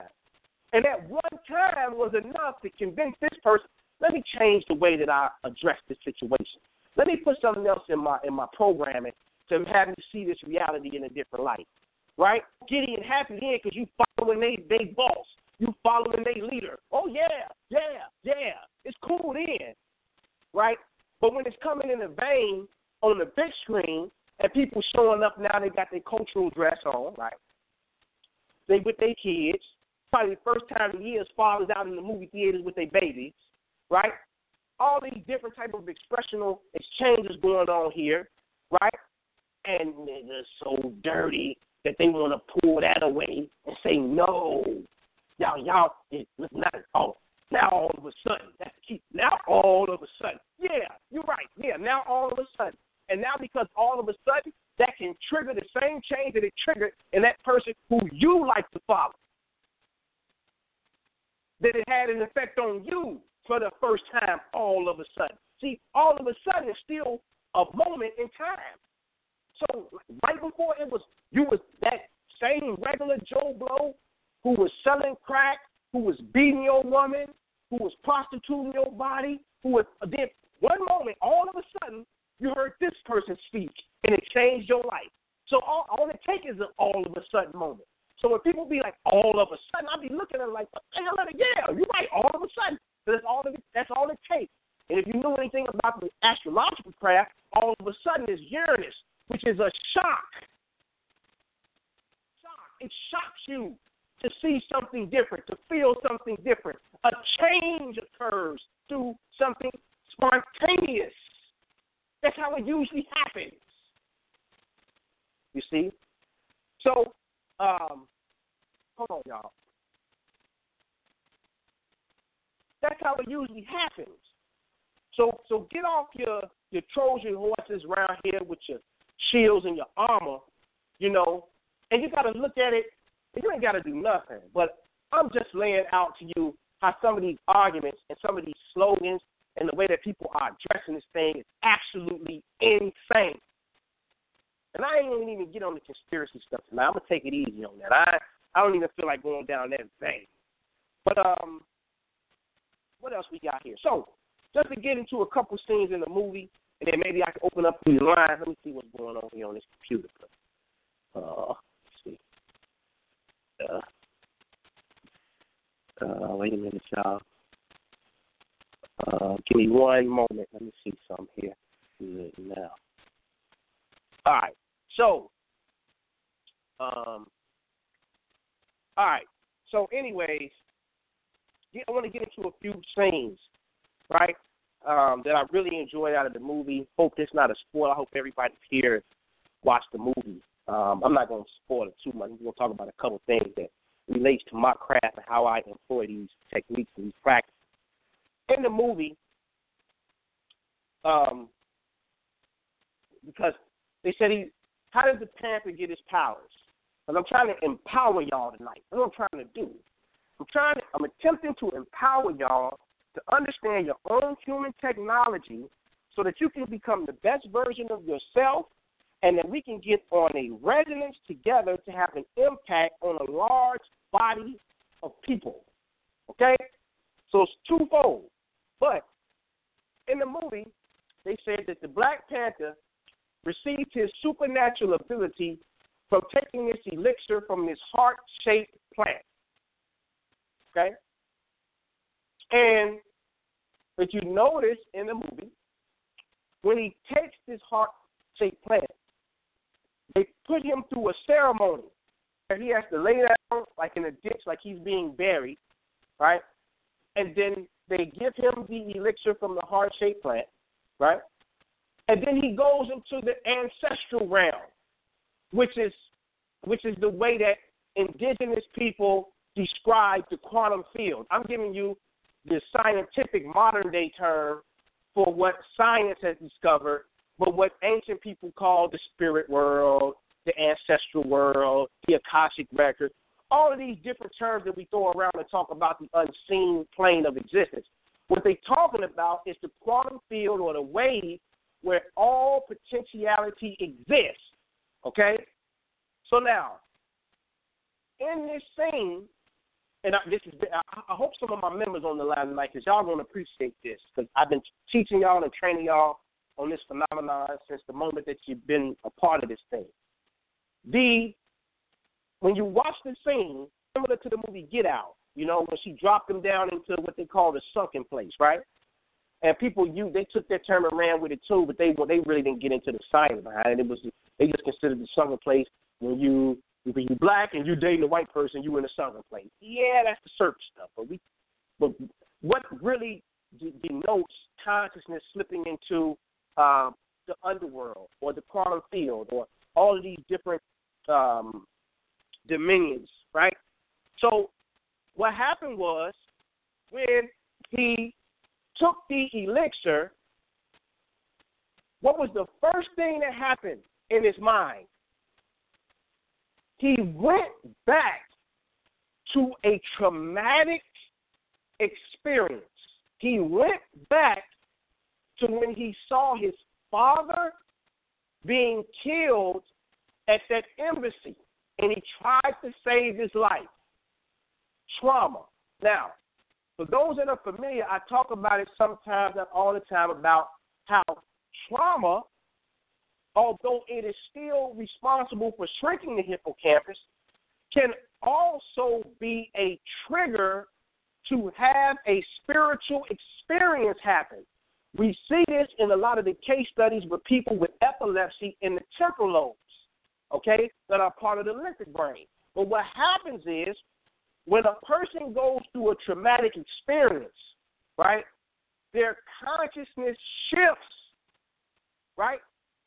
And that one time was enough to convince this person, let me change the way that I address this situation. Let me put something else in my in my programming to have you see this reality in a different light. Right? Gideon happy then because you following they they boss. You following their leader. Oh yeah, yeah, yeah. It's cool then right? But when it's coming in the vein on the big screen and people showing up now, they got their cultural dress on, right? They with their kids. Probably the first time in years, fathers out in the movie theaters with their babies, right? All these different type of expressional exchanges going on here, right? And it's so dirty that they want to pull that away and say no, y'all, y'all, it's not oh, now all of a sudden, that's key. Now all of a sudden, yeah, you're right. Yeah, now all of a sudden, and now because all of a sudden that can trigger the same change that it triggered in that person who you like to follow. That it had an effect on you for the first time all of a sudden. See, all of a sudden it's still a moment in time. So right before it was you was that same regular Joe Blow who was selling crack, who was beating your woman, who was prostituting your body, who was then one moment, all of a sudden, you heard this person speak and it changed your life. So all, all it takes is an all of a sudden moment. So when people be like all of a sudden, I'll be looking at it like, the hell? Yeah, you're right. All of a sudden, that's all. It, that's all it takes. And if you know anything about the astrological craft, all of a sudden is Uranus, which is a shock. Shock. It shocks you to see something different, to feel something different. A change occurs through something spontaneous. That's how it usually happens. You see? So, um, hold on, y'all. That's how it usually happens. So, so get off your your Trojan horses around here with your shields and your armor, you know, and you got to look at it you ain't got to do nothing. But I'm just laying out to you how some of these arguments and some of these slogans and the way that people are addressing this thing is absolutely insane. And I ain't even even get on the conspiracy stuff tonight. I'm gonna take it easy on that. I I don't even feel like going down that vein. But um, what else we got here? So just to get into a couple scenes in the movie, and then maybe I can open up the lines. Let me see what's going on here on this computer. Uh, Uh, uh, wait a minute, y'all. Uh, give me one moment. Let me see something here. Good now. All right. So, um, all right. So, anyways, I want to get into a few scenes, right? Um, that I really enjoyed out of the movie. Hope it's not a spoil. I hope everybody here watched the movie. Um, I'm not going to spoil it too much. We're going to talk about a couple things that relates to my craft and how I employ these techniques and these practices. In the movie, um, because they said he, how does the Panther get his powers? Because I'm trying to empower y'all tonight. That's what I'm trying to do. I'm trying to, I'm attempting to empower y'all to understand your own human technology so that you can become the best version of yourself and that we can get on a resonance together to have an impact on a large body of people. Okay? So it's twofold. But in the movie, they said that the Black Panther received his supernatural ability from taking this elixir from this heart shaped plant. Okay? And if you notice in the movie, when he takes this heart shaped plant, they put him through a ceremony where he has to lay down like in a ditch, like he's being buried, right? And then they give him the elixir from the heart shaped plant, right? And then he goes into the ancestral realm, which is which is the way that indigenous people describe the quantum field. I'm giving you the scientific modern day term for what science has discovered, but what ancient people call the spirit world, the ancestral world, the Akashic record, all of these different terms that we throw around and talk about the unseen plane of existence. What they're talking about is the quantum field or the wave where all potentiality exists. Okay? So now, in this scene, and I, this is, I, hope some of my members on the line tonight, because y'all gonna appreciate this, because I've been teaching y'all and training y'all on this phenomenon since the moment that you've been a part of this thing. The when you watch the scene, similar to the movie Get Out, you know, when she dropped him down into what they call the sunken place, right? And people, you they took that term and ran with it too, but they well, they really didn't get into the science behind it. It was they just considered the sunken place when you when you black and you dating a white person, you in the sunken place. Yeah, that's the surface stuff. But we, but what really denotes consciousness slipping into um, the underworld or the quantum field or all of these different um, dominions, right? So what happened was when he took the elixir, what was the first thing that happened in his mind? He went back to a traumatic experience. He went back to when he saw his father being killed at that embassy and he tried to save his life. Trauma. Now, for those that are familiar, I talk about it sometimes, not all the time, about how trauma, although it is still responsible for shrinking the hippocampus, can also be a trigger to have a spiritual experience happen. We see this in a lot of the case studies with people with epilepsy in the temporal lobes okay, that are part of the limbic brain. But what happens is when a person goes through a traumatic experience, right, their consciousness shifts, right?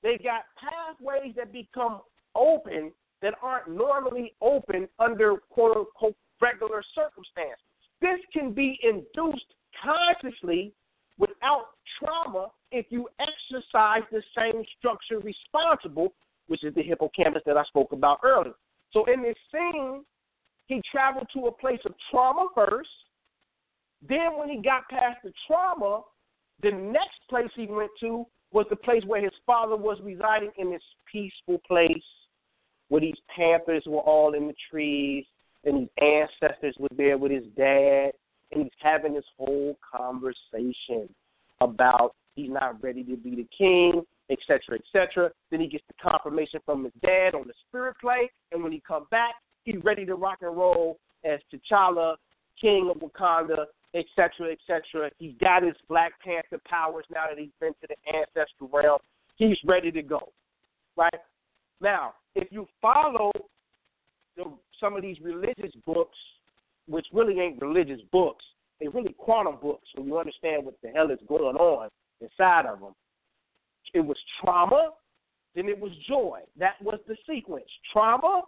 They got pathways that become open that aren't normally open under quote unquote regular circumstances. This can be induced consciously without trauma if you exercise the same structure responsible which is the hippocampus that I spoke about earlier. So in this scene, he traveled to a place of trauma first. Then, when he got past the trauma, the next place he went to was the place where his father was residing in this peaceful place where these panthers were all in the trees and his ancestors were there with his dad and he's having this whole conversation about he's not ready to be the king etc., etc. Then he gets the confirmation from his dad on the spirit play, and when he come back, He's ready to rock and roll as T'Challa, King of Wakanda, etc., etc. He's got his Black Panther powers now that he's been to the ancestral realm. He's ready to go. Right? Now, if you follow the, some of these religious books, which really ain't religious books, they really quantum books when you understand what the hell is going on inside of them. It was trauma, then it was joy. That was the sequence. Trauma,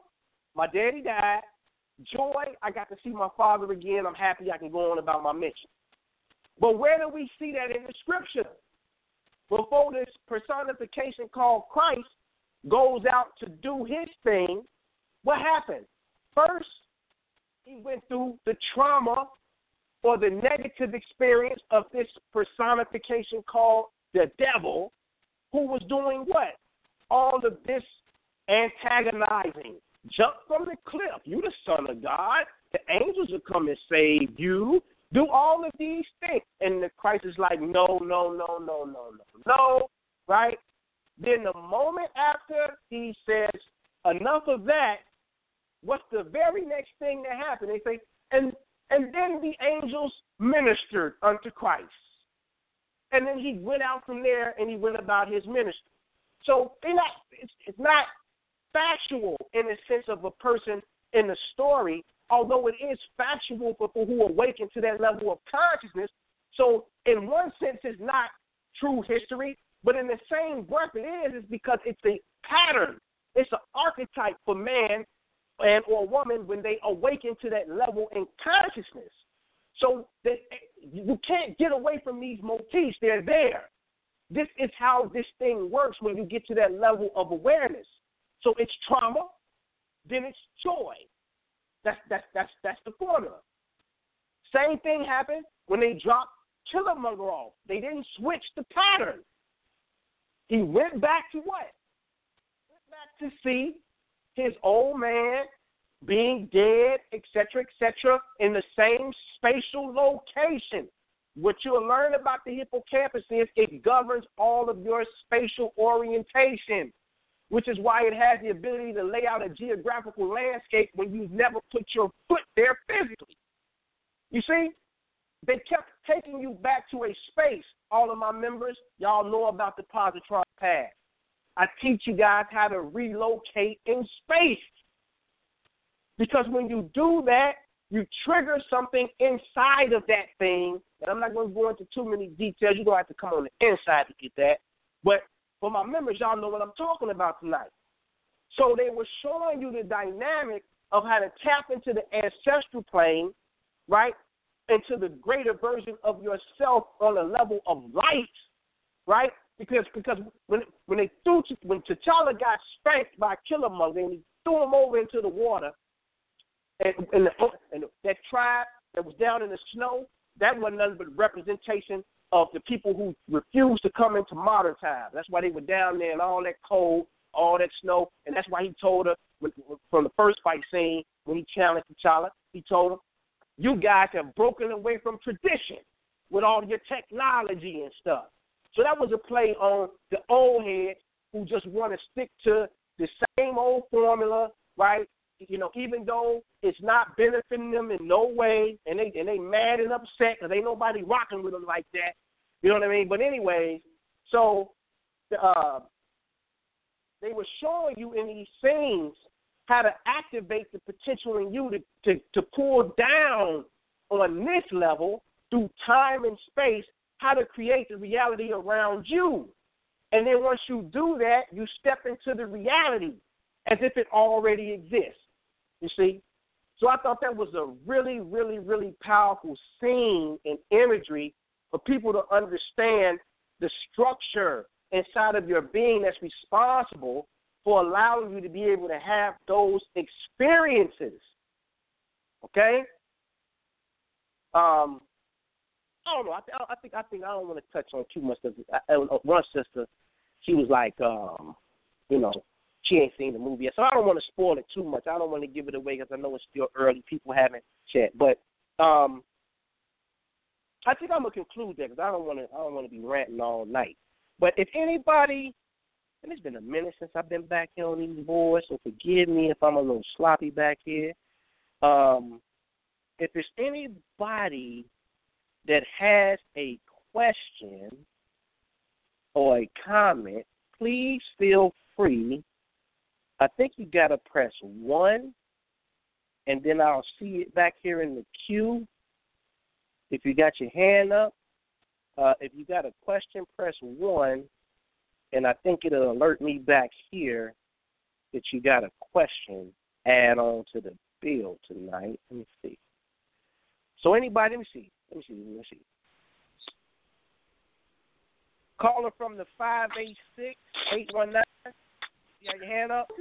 my daddy died. Joy, I got to see my father again. I'm happy I can go on about my mission. But where do we see that in the scripture? Before this personification called Christ goes out to do his thing, what happened? First, he went through the trauma or the negative experience of this personification called the devil, who was doing what? All of this antagonizing. Jump from the cliff. You the son of God. The angels will come and save you. Do all of these things. And the Christ is like, no, no, no, no, no, no, no. Right? Then the moment after he says, enough of that, what's the very next thing that happened? They say, and and then the angels ministered unto Christ. And then he went out from there and he went about his ministry. So not, it's, it's not factual in the sense of a person in the story, although it is factual for people who awaken to that level of consciousness. So, in one sense, it's not true history, but in the same breath, it is, is because it's a pattern. It's an archetype for man and or woman when they awaken to that level in consciousness. So that you can't get away from these motifs. They're there. This is how this thing works when you get to that level of awareness. So it's trauma, then it's joy. That's that's that's that's the formula. Same thing happened when they dropped Killmonger off. They didn't switch the pattern. He went back to what? Went back to see his old man being dead, etc., etc., in the same spatial location. What you'll learn about the hippocampus is it governs all of your spatial orientation, which is why it has the ability to lay out a geographical landscape when you've never put your foot there physically. You see, they kept taking you back to a space. All of my members, y'all know about the positron path. I teach you guys how to relocate in space. Because when you do that, you trigger something inside of that thing. And I'm not going to go into too many details. You're going to have to come on the inside to get that. But for my members, y'all know what I'm talking about tonight. So they were showing you the dynamic of how to tap into the ancestral plane, right? Into the greater version of yourself on a level of light, right? Because because when when they threw when T'Challa got spanked by Killmonger and he threw him over into the water, and, and, the, and that tribe that was down in the snow, that wasn't nothing but representation of the people who refused to come into modern times. That's why they were down there in all that cold, all that snow, and that's why he told her from the first fight scene when he challenged T'Challa, he told him, "You guys have broken away from tradition with all your technology and stuff." So that was a play on the old heads who just want to stick to the same old formula, right? You know, even though it's not benefiting them in no way, and they and they mad and upset because ain't nobody rocking with them like that. You know what I mean? But anyways, so uh, they were showing you in these scenes how to activate the potential in you to, to, to pull down on this level through time and space how to create the reality around you. And then once you do that, you step into the reality as if it already exists. You see? So I thought that was a really, really, really powerful scene and imagery for people to understand the structure inside of your being that's responsible for allowing you to be able to have those experiences. Okay? Um, I don't know. I, th- I think I think I don't want to touch on too much of because one sister, she was like, um, you know, she ain't seen the movie yet, so I don't want to spoil it too much. I don't want to give it away because I know it's still early. People haven't chat, but um, I think I'm gonna conclude that because I don't want to. I don't want to be ranting all night. But if anybody and it's been a minute since I've been back here on these boards, so forgive me if I'm a little sloppy back here. Um, if there's anybody that has a question or a comment, please feel free. I think you got to press one, and then I'll see it back here in the queue. If you got your hand up, uh, if you got a question, press one, and I think it'll alert me back here that you got a question add on to the bill tonight. Let me see. So anybody, let me see. Let me see. Let me see. Caller from the five eight six eight one nine. You got your hand up?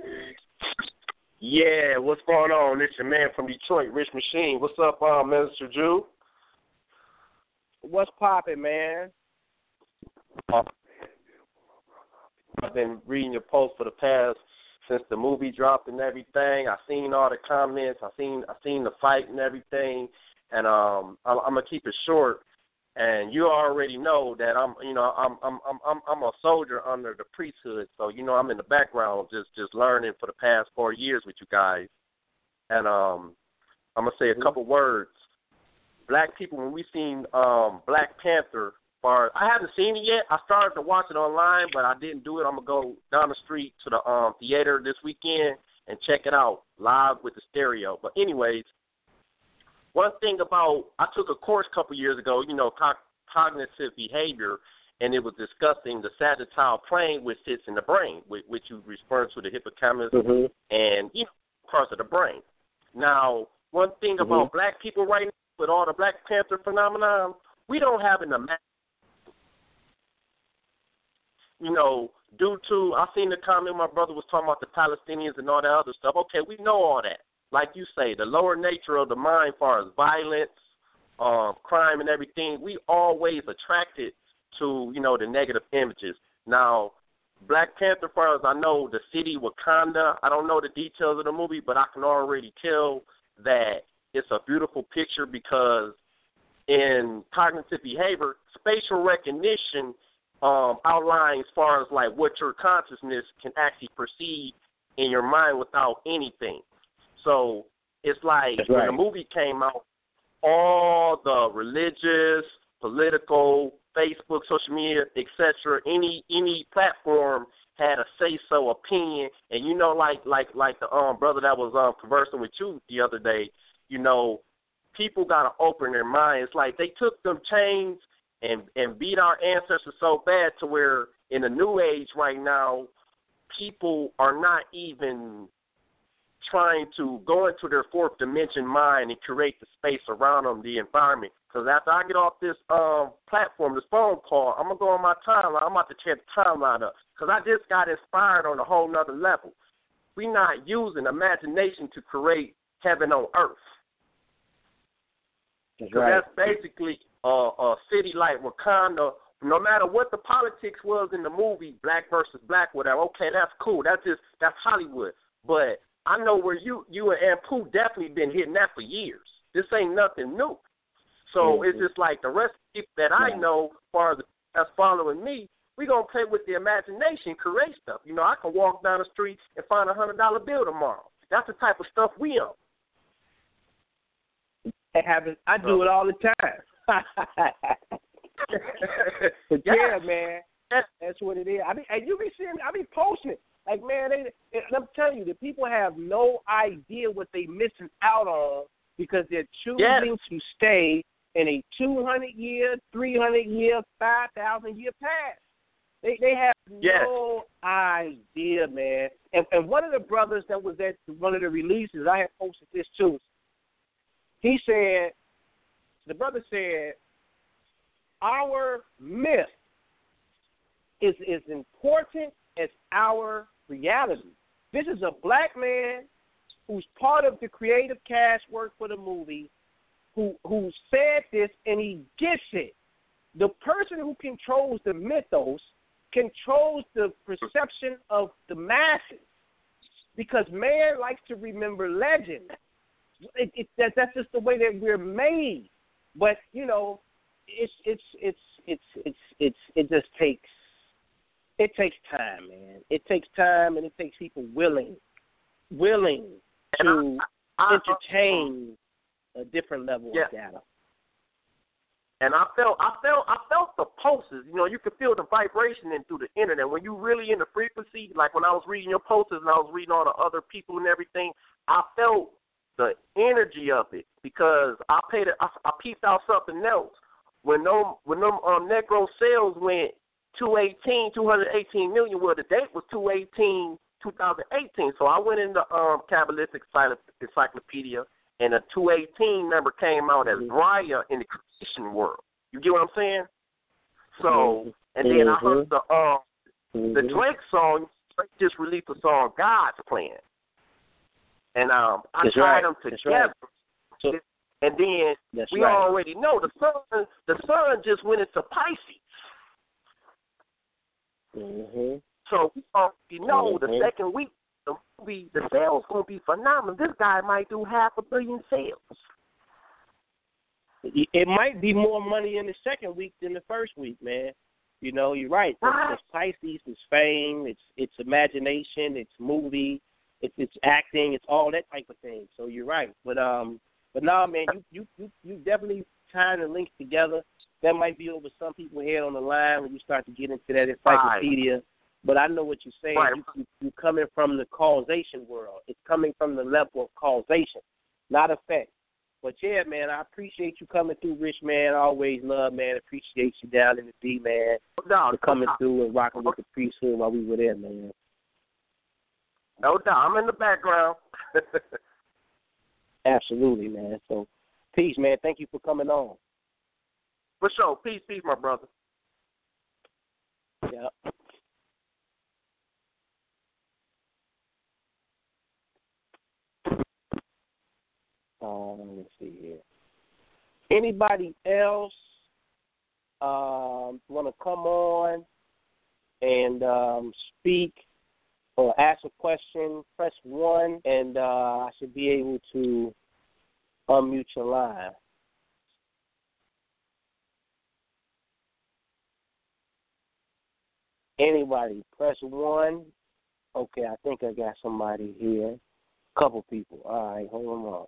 Yeah, what's going on? It's your man from Detroit, Rich Machine. What's up, uh, Minister Ju? What's popping, man? Uh, I've been reading your post for the past since the movie dropped and everything. I seen all the comments. I seen I seen the fight and everything, and um, I'm, I'm gonna keep it short. And you already know that I'm, you know, I'm I'm I'm I'm a soldier under the priesthood, so you know I'm in the background just just learning for the past four years with you guys. And um, I'm gonna say a couple words. Black people, when we seen um Black Panther far I haven't seen it yet. I started to watch it online, but I didn't do it. I'm gonna go down the street to the um theater this weekend and check it out live with the stereo. But anyways, one thing about I took a course a couple years ago, you know, co- cognitive behavior, and it was discussing the sagittal plane, which sits in the brain, which, which you refer to the hippocampus mm-hmm. and you know parts of the brain. Now, one thing mm-hmm. about black people right now with all the Black Panther phenomenon, we don't have an imagine you know, due to I seen the comment my brother was talking about the Palestinians and all that other stuff. Okay, we know all that. Like you say, the lower nature of the mind, far as violence, um, crime, and everything, we always attracted to you know the negative images. Now, Black Panther, far as I know, the city Wakanda. I don't know the details of the movie, but I can already tell that it's a beautiful picture because in cognitive behavior, spatial recognition um, outline as far as like what your consciousness can actually perceive in your mind without anything. So it's like That's when right. the movie came out, all the religious, political, Facebook, social media, etc., any any platform had a say so opinion. And you know, like like like the um brother that was um conversing with you the other day, you know, people gotta open their minds. Like they took them chains and and beat our ancestors so bad to where in the new age right now, people are not even trying to go into their fourth dimension mind and create the space around them, the environment. Because after I get off this um platform, this phone call, I'm gonna go on my timeline. I'm about to check the timeline up because I just got inspired on a whole nother level. We're not using imagination to create heaven on earth. That's Because right. that's basically uh, a city like Wakanda. No matter what the politics was in the movie, black versus black, whatever. Okay, that's cool. That's just that's Hollywood. But I know where you you and Pooh definitely been hitting that for years. This ain't nothing new. So Mhm. it's just like the rest of the people that I know, as far as that's following me, we gonna play with the imagination, create stuff. You know, I can walk down the street and find a hundred dollar bill tomorrow. That's the type of stuff we on. It happens. I do it all the time. but yeah, man, Yes. that's what it is. I mean, and you be seeing, I be posting it. Like, man, they, and I'm telling you, the people have no idea what they're missing out on because they're choosing Yes. to stay in a 200 year, 300 year, 5,000 year past. They they have Yes. no idea, man. And and one of the brothers that was at one of the releases, I had posted this too. He said, the brother said, our myth is as important as our reality. This is a black man who's part of the creative cast work for the movie, who who said this and he gets it. The person who controls the mythos controls the perception of the masses because man likes to remember legends. It, it, that, that's just the way that we're made. But you know, it's it's it's it's it's it's it just takes it takes time, man. It takes time, and it takes people willing, willing to I, I, entertain a different level yeah. of data. And I felt, I felt, I felt the pulses. You know, you could feel the vibration in through the internet when you really in the frequency. Like when I was reading your posters and I was reading all the other people and everything, I felt the energy of it because I paid it. I, I peeped out something else when them when them um Negro sales went 218, 218 million. Well, the date was 218, 2018. So I went into um Kabbalistic Encyclopedia, and a 218 number came out as mm-hmm. Raya in the creation world. You get what I'm saying? So, mm-hmm. and then I heard mm-hmm. the um mm-hmm. the Drake song. Drake just released a song, God's Plan, and um I That's tied right. them together. So, and then That's we right. already know the sun. The sun just went into Pisces. Mm-hmm. So we already know mm-hmm. the second week the movie, the sales gonna be phenomenal. This guy might do half a billion sales. It might be more money in the second week than the first week, man. You know, you're right. Right. It's Pisces, it's fame, it's it's imagination, it's movie, it's it's acting, it's all that type of thing. So you're right. But um, but nah, man, you you you you definitely tying the links together. That might be over some people's head on the line when you start to get into that encyclopedia. Right. But I know what you're saying. Right. You, you, you're coming from the causation world. It's coming from the level of causation, not effect. But yeah, man, I appreciate you coming through, Rich man. Always love, man. Appreciate you down in the D, man. No, for coming no, through and rocking with the priesthood while we were there, man. No doubt. I'm in the background. Absolutely, man. So, peace, man. Thank you for coming on. For sure. Peace, peace, my brother. Yeah. Um, let me see here. Anybody else um, want to come on and um, speak or ask a question? Press one, and uh, I should be able to unmute your line. Anybody, press one. Okay, I think I got somebody here. A Couple people. All right, hold on.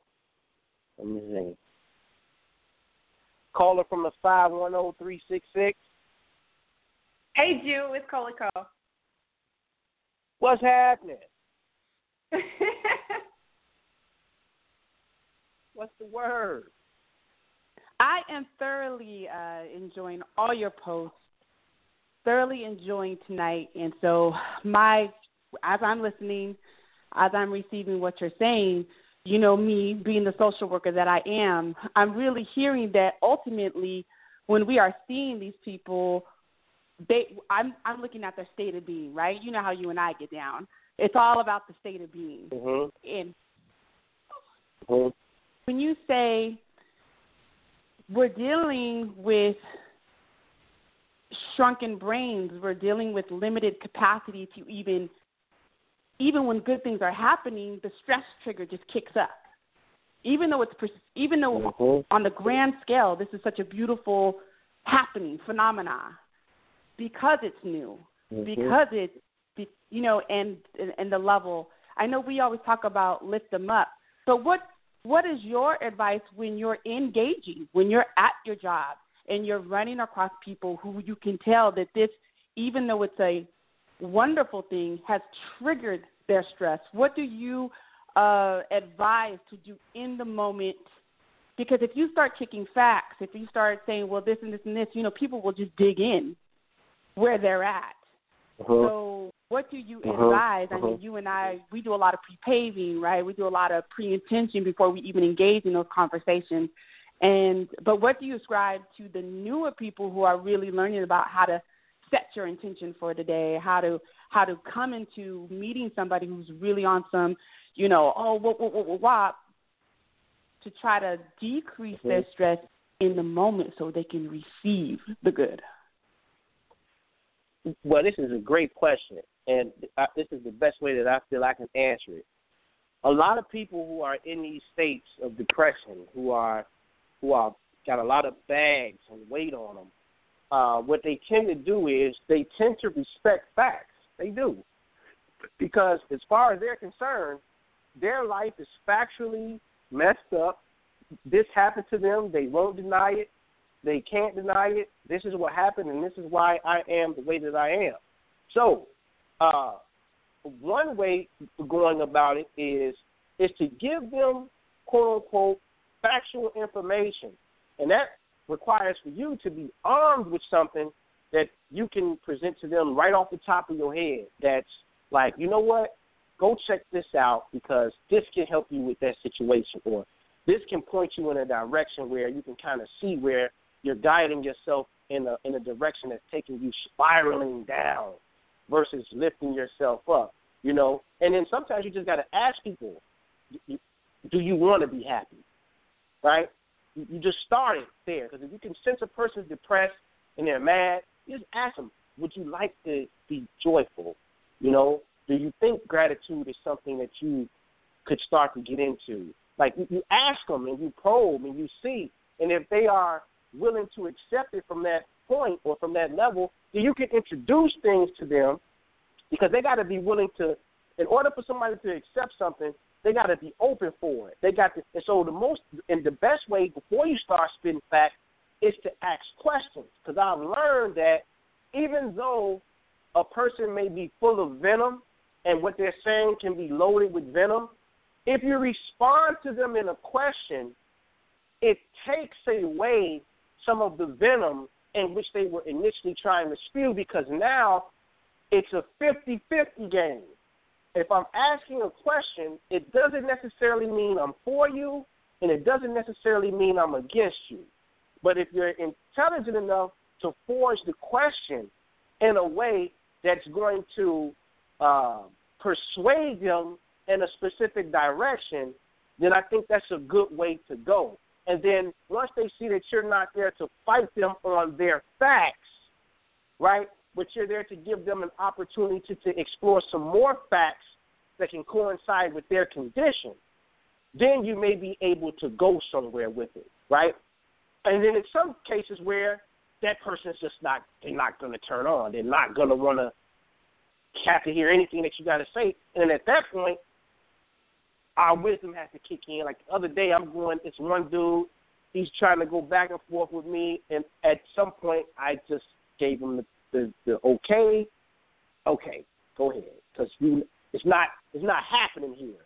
Let me see. Caller from the five one zero three six six. Hey, Ju, it's Colico. What's happening? What's the word? I am thoroughly uh, enjoying all your posts. Thoroughly enjoying tonight, and so my as I'm listening, as I'm receiving what you're saying, you know, me being the social worker that I am, I'm really hearing that ultimately when we are seeing these people, they I'm I'm looking at their state of being, right? You know how you and I get down. It's all about the state of being. Mm-hmm. And mm-hmm. When you say we're dealing with shrunken brains, we're dealing with limited capacity to even even when good things are happening, the stress trigger just kicks up. Even though it's even though mm-hmm. on the grand scale this is such a beautiful happening phenomena, because it's new, mm-hmm. because it's you know and and the level. I know we always talk about lift them up. but what what is your advice when you're engaging, when you're at your job and you're running across people who you can tell that this, even though it's a wonderful thing has triggered their stress. What do you uh, advise to do in the moment? Because if you start kicking facts, if you start saying, well, this and this and this, you know, people will just dig in where they're at. Uh-huh. So, what do you uh-huh. advise? I uh-huh. mean, you and I, we do a lot of pre paving, right? We do a lot of pre intention before we even engage in those conversations. And but what do you ascribe to the newer people who are really learning about how to set your intention for the day, how to how to come into meeting somebody who's really on some, you know, oh, what, what, what, what, what to try to decrease mm-hmm. their stress in the moment so they can receive the good. Well, this is a great question, and I, this is the best way that I feel I can answer it. A lot of people who are in these states of depression, who are who are got a lot of bags and weight on them, uh, what they tend to do is they tend to respect facts. They do. Because as far as they're concerned, their life is factually messed up. This happened to them. They won't deny it. They can't deny it. This is what happened, and this is why I am the way that I am. So, uh, one way going about it is is to give them quote unquote factual information, and that requires for you to be armed with something that you can present to them right off the top of your head. That's like, you know what? Go check this out because this can help you with that situation, or this can point you in a direction where you can kind of see where you're guiding yourself in a in a direction that's taking you spiraling down versus lifting yourself up. You know, and then sometimes you just got to ask people, do you want to be happy? Right? You just start it there because if you can sense a person's depressed and they're mad, you just ask them, would you like to be joyful? You know, do you think gratitude is something that you could start to get into? Like you ask them and you probe and you see, and if they are willing to accept it from that point or from that level, then you can introduce things to them because they got to be willing to. In order for somebody to accept something, they got to be open for it. They got to, and so the most and the best way before you start spitting facts is to ask questions because I've learned that even though a person may be full of venom and what they're saying can be loaded with venom, if you respond to them in a question, it takes away some of the venom in which they were initially trying to spew because now it's a 50 50 game. If I'm asking a question, it doesn't necessarily mean I'm for you, and it doesn't necessarily mean I'm against you. But if you're intelligent enough to forge the question in a way that's going to uh, persuade them in a specific direction, then I think that's a good way to go. And then once they see that you're not there to fight them on their facts, right? But you're there to give them an opportunity to, to explore some more facts that can coincide with their condition, then you may be able to go somewhere with it, right? And then in some cases where that person's just not they're not gonna turn on. They're not gonna wanna have to hear anything that you gotta say. And at that point, our wisdom has to kick in. Like the other day I'm going it's one dude, he's trying to go back and forth with me and at some point I just gave him the the, the okay, okay, go ahead. Because you it's not it's not happening here.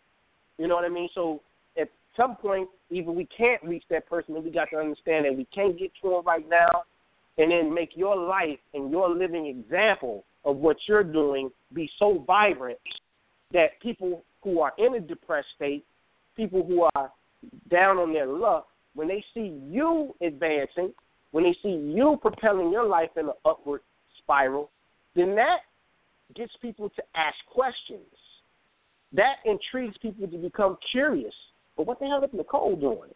You know what I mean? So at some point, either we can't reach that person, and we got to understand that we can't get to them right now, and then make your life and your living example of what you're doing be so vibrant that people who are in a depressed state, people who are down on their luck, when they see you advancing, when they see you propelling your life in an upward spiral, then that gets people to ask questions. That intrigues people to become curious but what the hell is Nicole doing?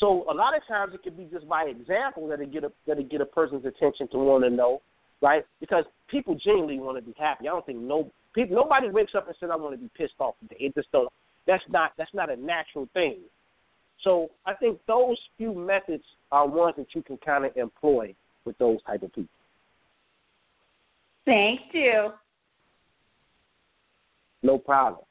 So a lot of times it could be just by example that it get a that it get a person's attention to want to know, right? Because people genuinely want to be happy. I don't think no people nobody wakes up and says I want to be pissed off today. It just don't. That's not that's not a natural thing. So I think those few methods are ones that you can kind of employ with those type of people. Thank you. No problem.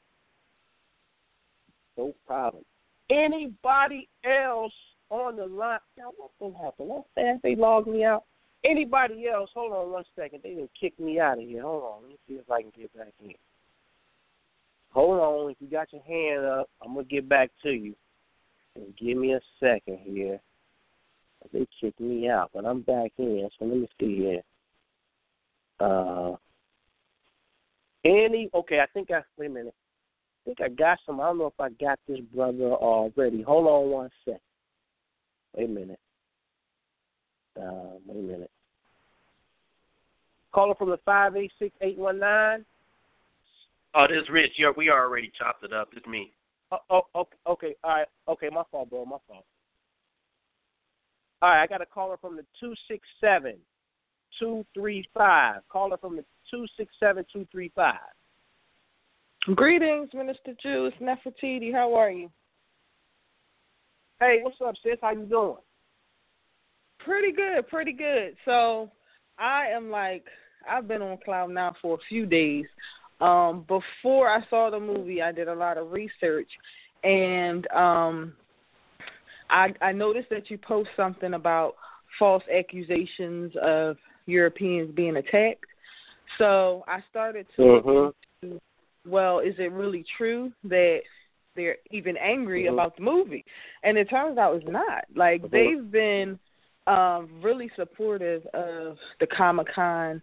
No problem anybody else on the line. Now, what thing happened? That fast they logged me out. Anybody else? Hold on one second. They didn't kick me out of here. Hold on. Let me see if I can get back in. Hold on. If you got your hand up, I'm gonna get back to you. And give me a second here. They kicked me out, but I'm back in. So let me see here. Uh, any? Okay, I think I. Wait a minute I think I got some. I don't know if I got this brother already. Hold on one second. Wait a minute. Uh, wait a minute. Caller from the five eight six eight one nine. Oh, this is Rich. Yeah, we already chopped it up. It's me. Oh, oh, okay, okay, all right, okay. My fault, bro. My fault. All right, I got a caller from the two six seven two three five. Caller from the two six seven two three five. Greetings, Minister Ju. Nefertiti. How are you? Hey, what's up, sis? How you doing? Pretty good, pretty good. So I am like I've been on cloud now for a few days. Um, before I saw the movie, I did a lot of research, and um, I, I noticed that you post something about false accusations of Europeans being attacked. So I started to into, well, is it really true that they're even angry mm-hmm. about the movie? And it turns out it's not. Like mm-hmm. they've been um really supportive of the Comic Con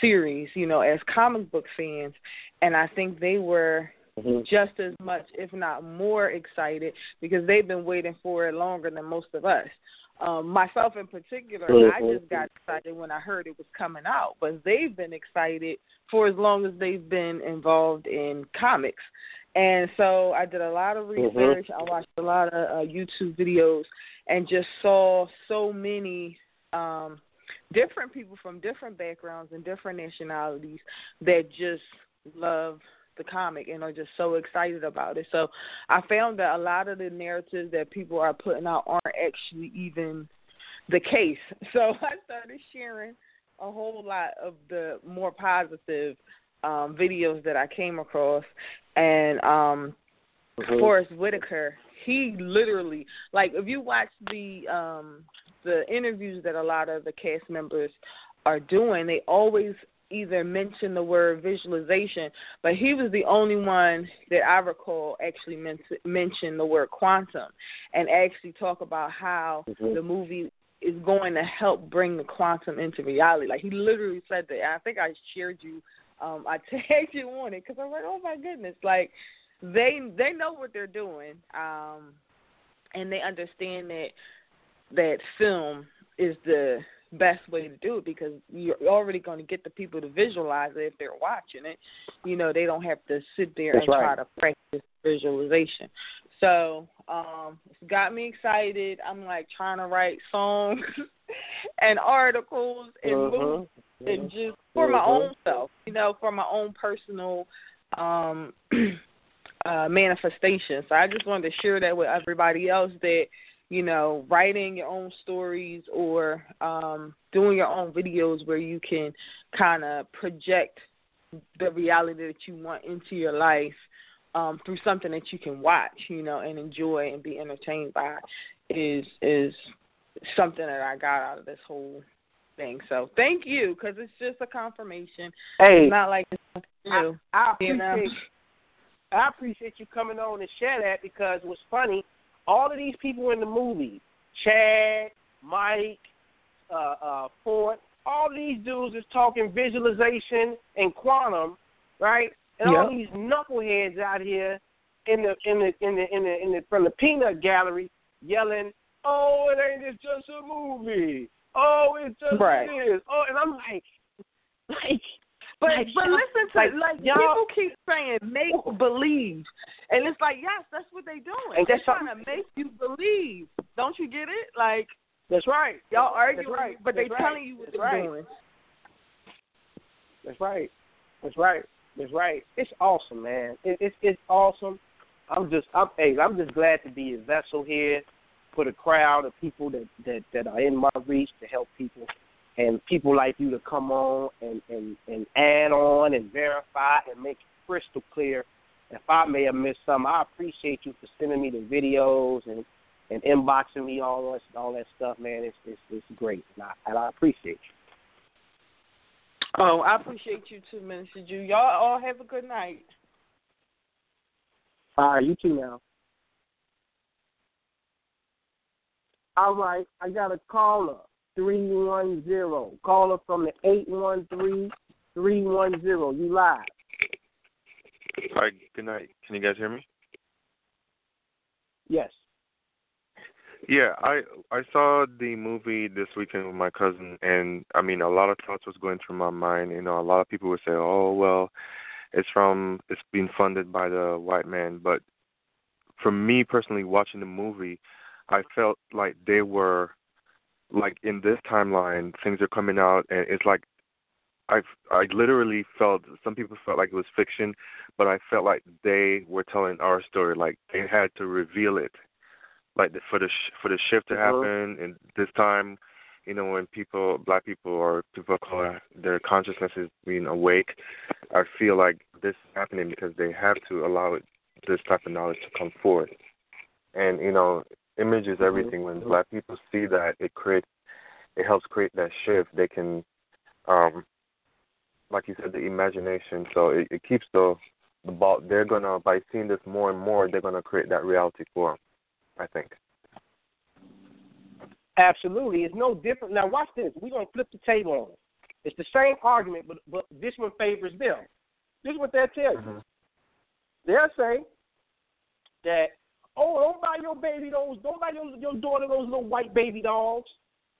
series, you know, as comic book fans, and I think they were mm-hmm. just as much, if not more, excited because they've been waiting for it longer than most of us. Um, myself in particular, mm-hmm. I just got excited when I heard it was coming out, but they've been excited for as long as they've been involved in comics. And so I did a lot of Mm-hmm. research. I watched a lot of uh, YouTube videos and just saw so many um, different people from different backgrounds and different nationalities that just love the comic and are just so excited about it. So I found that a lot of the narratives that people are putting out aren't actually even the case. So I started sharing a whole lot of the more positive um videos that I came across and um mm-hmm. Forest Whitaker, he literally like if you watch the um the interviews that a lot of the cast members are doing, they always either mention the word visualization, but he was the only one that I recall actually men- mention the word quantum and actually talk about how mm-hmm. the movie is going to help bring the quantum into reality. Like he literally said that. I think I shared you, um, I tagged you on it because I'm like, oh my goodness, like they they know what they're doing, um, and they understand that that film is the best way to do it because you're already going to get the people to visualize it if they're watching it. You know, they don't have to sit there That's and right. try to practice visualization. So, um, it's got me excited. I'm like trying to write songs and articles and books and just for my Mhm. own self, you know, for my own personal um uh manifestation. So I just wanted to share that with everybody else that you know, writing your own stories or um, doing your own videos where you can kind of project the reality that you want into your life um, through something that you can watch, you know, and enjoy and be entertained by is is something that I got out of this whole thing. So thank you because it's just a confirmation. Hey, It's not like. I, I you know? I appreciate you coming on and share that because what's funny, all of these people in the movie, Chad, Mike, uh, uh, Ford, all these dudes is talking visualization and quantum, right? And all these knuckleheads out here in the in the in the in the in the from the peanut gallery yelling, "Oh, it ain't it's just a movie. Oh, it's just Right. this." Oh, and I'm like, like But Like, but listen to like, like, y'all- people keep saying make believe, and it's like yes, that's what they doing. They're trying something? to make you believe. Don't you get it? Like that's right. y'all arguing, right. but they right. telling you what That's they're right. doing. That's right. That's right. That's right. It's awesome, man. It, it's it's awesome. I'm just I'm hey, I'm just glad to be a vessel here for the crowd of people that that that are in my reach to help people and people like you to come on and and and add on and verify and make it crystal clear. If I may have missed something, I appreciate you for sending me the videos and and inboxing me all that all that stuff, man. It's it's it's great, and I and I appreciate you. Oh, I appreciate you too, Minister Ju. Y'all all have a good night. All right, you too now. All right, I got a caller, 310. Caller from the 813 310. You live. Hi, good night. Can you guys hear me? Yes. Yeah, I I saw the movie this weekend with my cousin, and I mean, a lot of thoughts was going through my mind. You know, a lot of people would say, "Oh, well, it's from it's being funded by the white man," but for me personally, watching the movie, I felt like they were like in this timeline, things are coming out, and it's like I I literally felt some people felt like it was fiction, but I felt like they were telling our story. Like they had to reveal it, like the, for the sh- for the shift to Mhm. happen, and this time, you know, when people, black people or people of color, their consciousness is being awake, I feel like this is happening because they have to allow it, this type of knowledge to come forth. And you know, image is mm-hmm. everything. When mm-hmm. black people see that, it creates, it helps create that shift. They can, um, like you said, the imagination. So it, it keeps the the ball. They're gonna by seeing this more and more, they're gonna create that reality for them. I think. Absolutely, it's no different. Now watch this. We're gonna flip the table on it. It's the same argument, but but this one favors them. This is what they'll tell you. Mm-hmm. They'll say that oh, don't buy your baby those, don't buy your your daughter those little white baby dolls.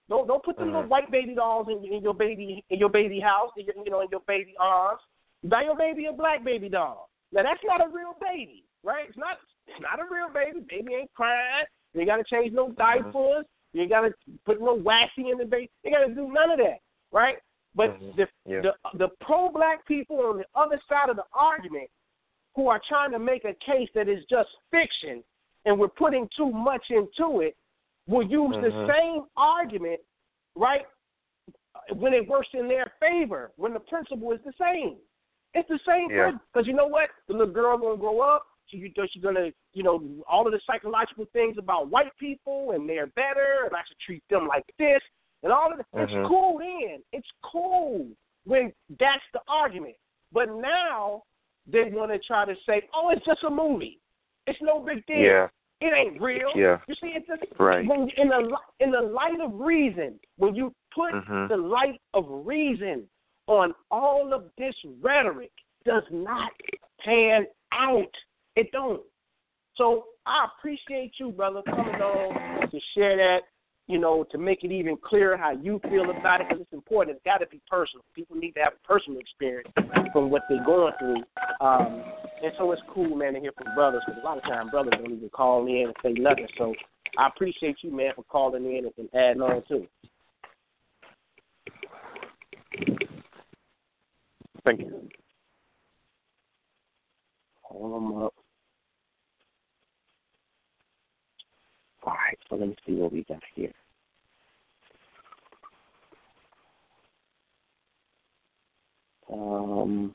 Don't don't put them mm-hmm. little white baby dolls in, in your baby in your baby house, in your, you know, in your baby arms. Buy your baby a black baby doll. Now that's not a real baby, right? It's not it's not a real baby. Baby ain't crying. You got to change no mm-hmm. diapers. You got to put no waxing in the baby. You got to do none of that, right? But mm-hmm. the, yeah. the the pro black people on the other side of the argument who are trying to make a case that is just fiction and we're putting too much into it will use mm-hmm. the same argument, right, when it works in their favor, when the principle is the same. It's the same yeah. because you know what? The little girl gonna grow up. She, she's gonna, you know, all of the psychological things about white people and they're better, and I should treat them like this, and all of it. Mm-hmm. It's cool then. It's cool when that's the argument. But now they want to try to say, "Oh, it's just a movie. It's no big deal. Yeah. It ain't real." Yeah. You see, it's just right. when in the in the light of reason, when you put mm-hmm. the light of reason on all of this rhetoric, does not pan out. It don't. So I appreciate you, brother, coming on to share that you know, to make it even clearer how you feel about it, because it's important. It's got to be personal. People need to have a personal experience from what they're going through. Um, and so it's cool, man, to hear from brothers, because a lot of times brothers don't even call in and say nothing. So I appreciate you, man, for calling in and adding on too. Thank you. Hold them up. All right, so let me see what we got here. Um,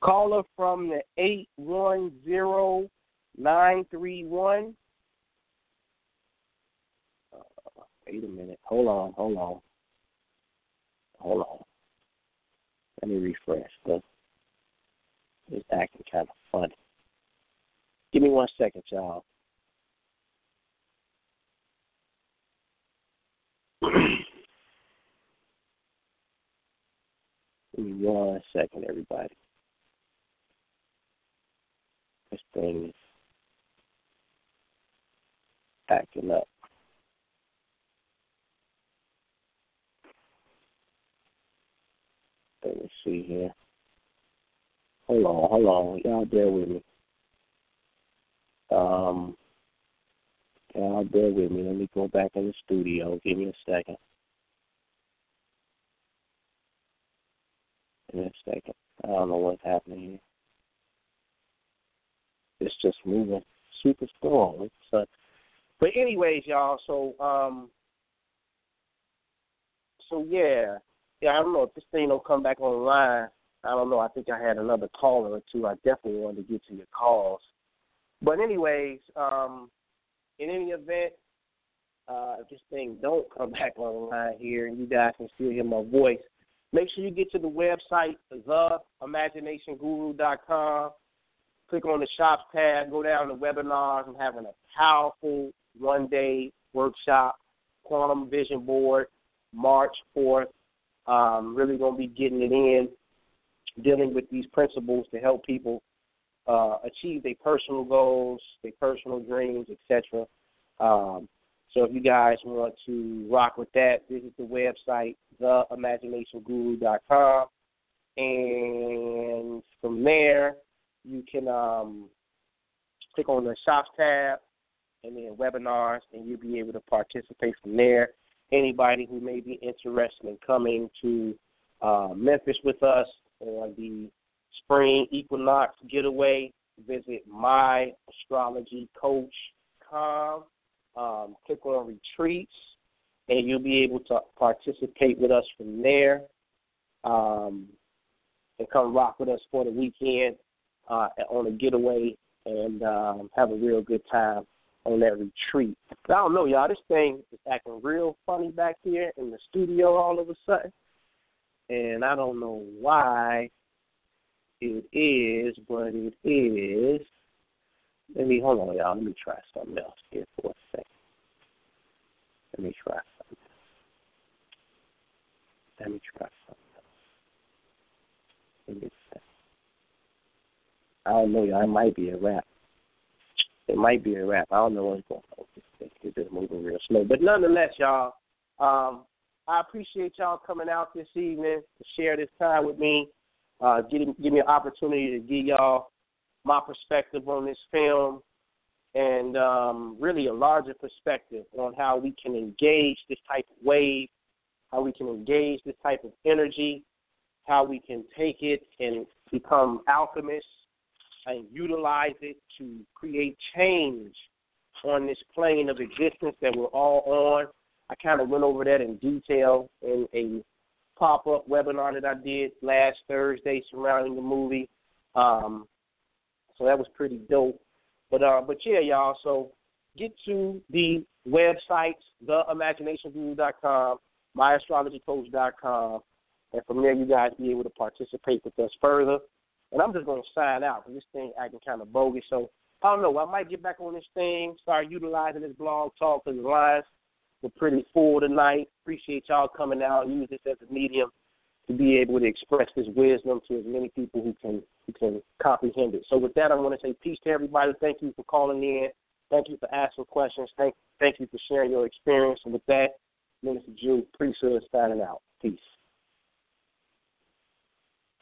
caller from the eight one zero nine three one. Uh, wait a minute. Hold on. Hold on. Hold on. Let me refresh because it's acting kind of funny. Give me one second, y'all. Give me one second, everybody. This thing is acting up. Let me see here. Hold on, hold on. Y'all bear with me. Um, y'all bear with me. Let me go back in the studio. Give me a second. Give me a second. I don't know what's happening here. It's just moving super strong. So, but anyways, y'all. So um, so yeah, yeah. I don't know if this thing don't come back online. I don't know. I think I had another caller or two. I definitely wanted to get to your calls. But anyways, um, in any event, uh, if this thing don't come back online here and you guys can still hear my voice, make sure you get to the website, theimaginationguru.com. Click on the shops tab, go down to webinars. I'm having a powerful one day workshop, Quantum Vision Board, March 4th. Um, really going to be getting it in, dealing with these principles to help people uh, achieve their personal goals, their personal dreams, etc. Um, so if you guys want to rock with that, visit the website, theimaginationguru.com. And from there, you can um, click on the shops tab and then webinars, and you'll be able to participate from there. Anybody who may be interested in coming to uh, Memphis with us on the spring equinox getaway, visit myastrologycoach.com. Um, click on retreats, and you'll be able to participate with us from there. Um, and come rock with us for the weekend uh, on a getaway and um, have a real good time on that retreat. But I don't know, y'all. This thing is acting real funny back here in the studio all of a sudden, and I don't know why it is, but it is. Let me hold on, y'all. Let me try something else here for a second. Let me try something. Let me try something. I don't know, y'all. It might be a wrap. It might be a wrap. I don't know what's going on. It's just moving real slow. But nonetheless, y'all, um, I appreciate y'all coming out this evening to share this time with me. Uh, give, give me an opportunity to give y'all my perspective on this film and um, really a larger perspective on how we can engage this type of wave, how we can engage this type of energy, how we can take it and become alchemists and utilize it to create change on this plane of existence that we're all on. I kind of went over that in detail in a pop up webinar that I did last Thursday surrounding the movie. Um, so that was pretty dope. But uh, but yeah, y'all. So get to the websites, theimaginationguru.com, myastrologycoach.com, and from there you guys be able to participate with us further. And I'm just going to sign out because this thing acting kind of bogus. So I don't know. I might get back on this thing, start utilizing this blog talk because the lines were pretty full tonight. Appreciate y'all coming out use this as a medium to be able to express this wisdom to as many people who can who can comprehend it. So with that, I want to say peace to everybody. Thank you for calling in. Thank you for asking questions. Thank thank you for sharing your experience. And with that, Minister Ju, priesthood signing out. Peace.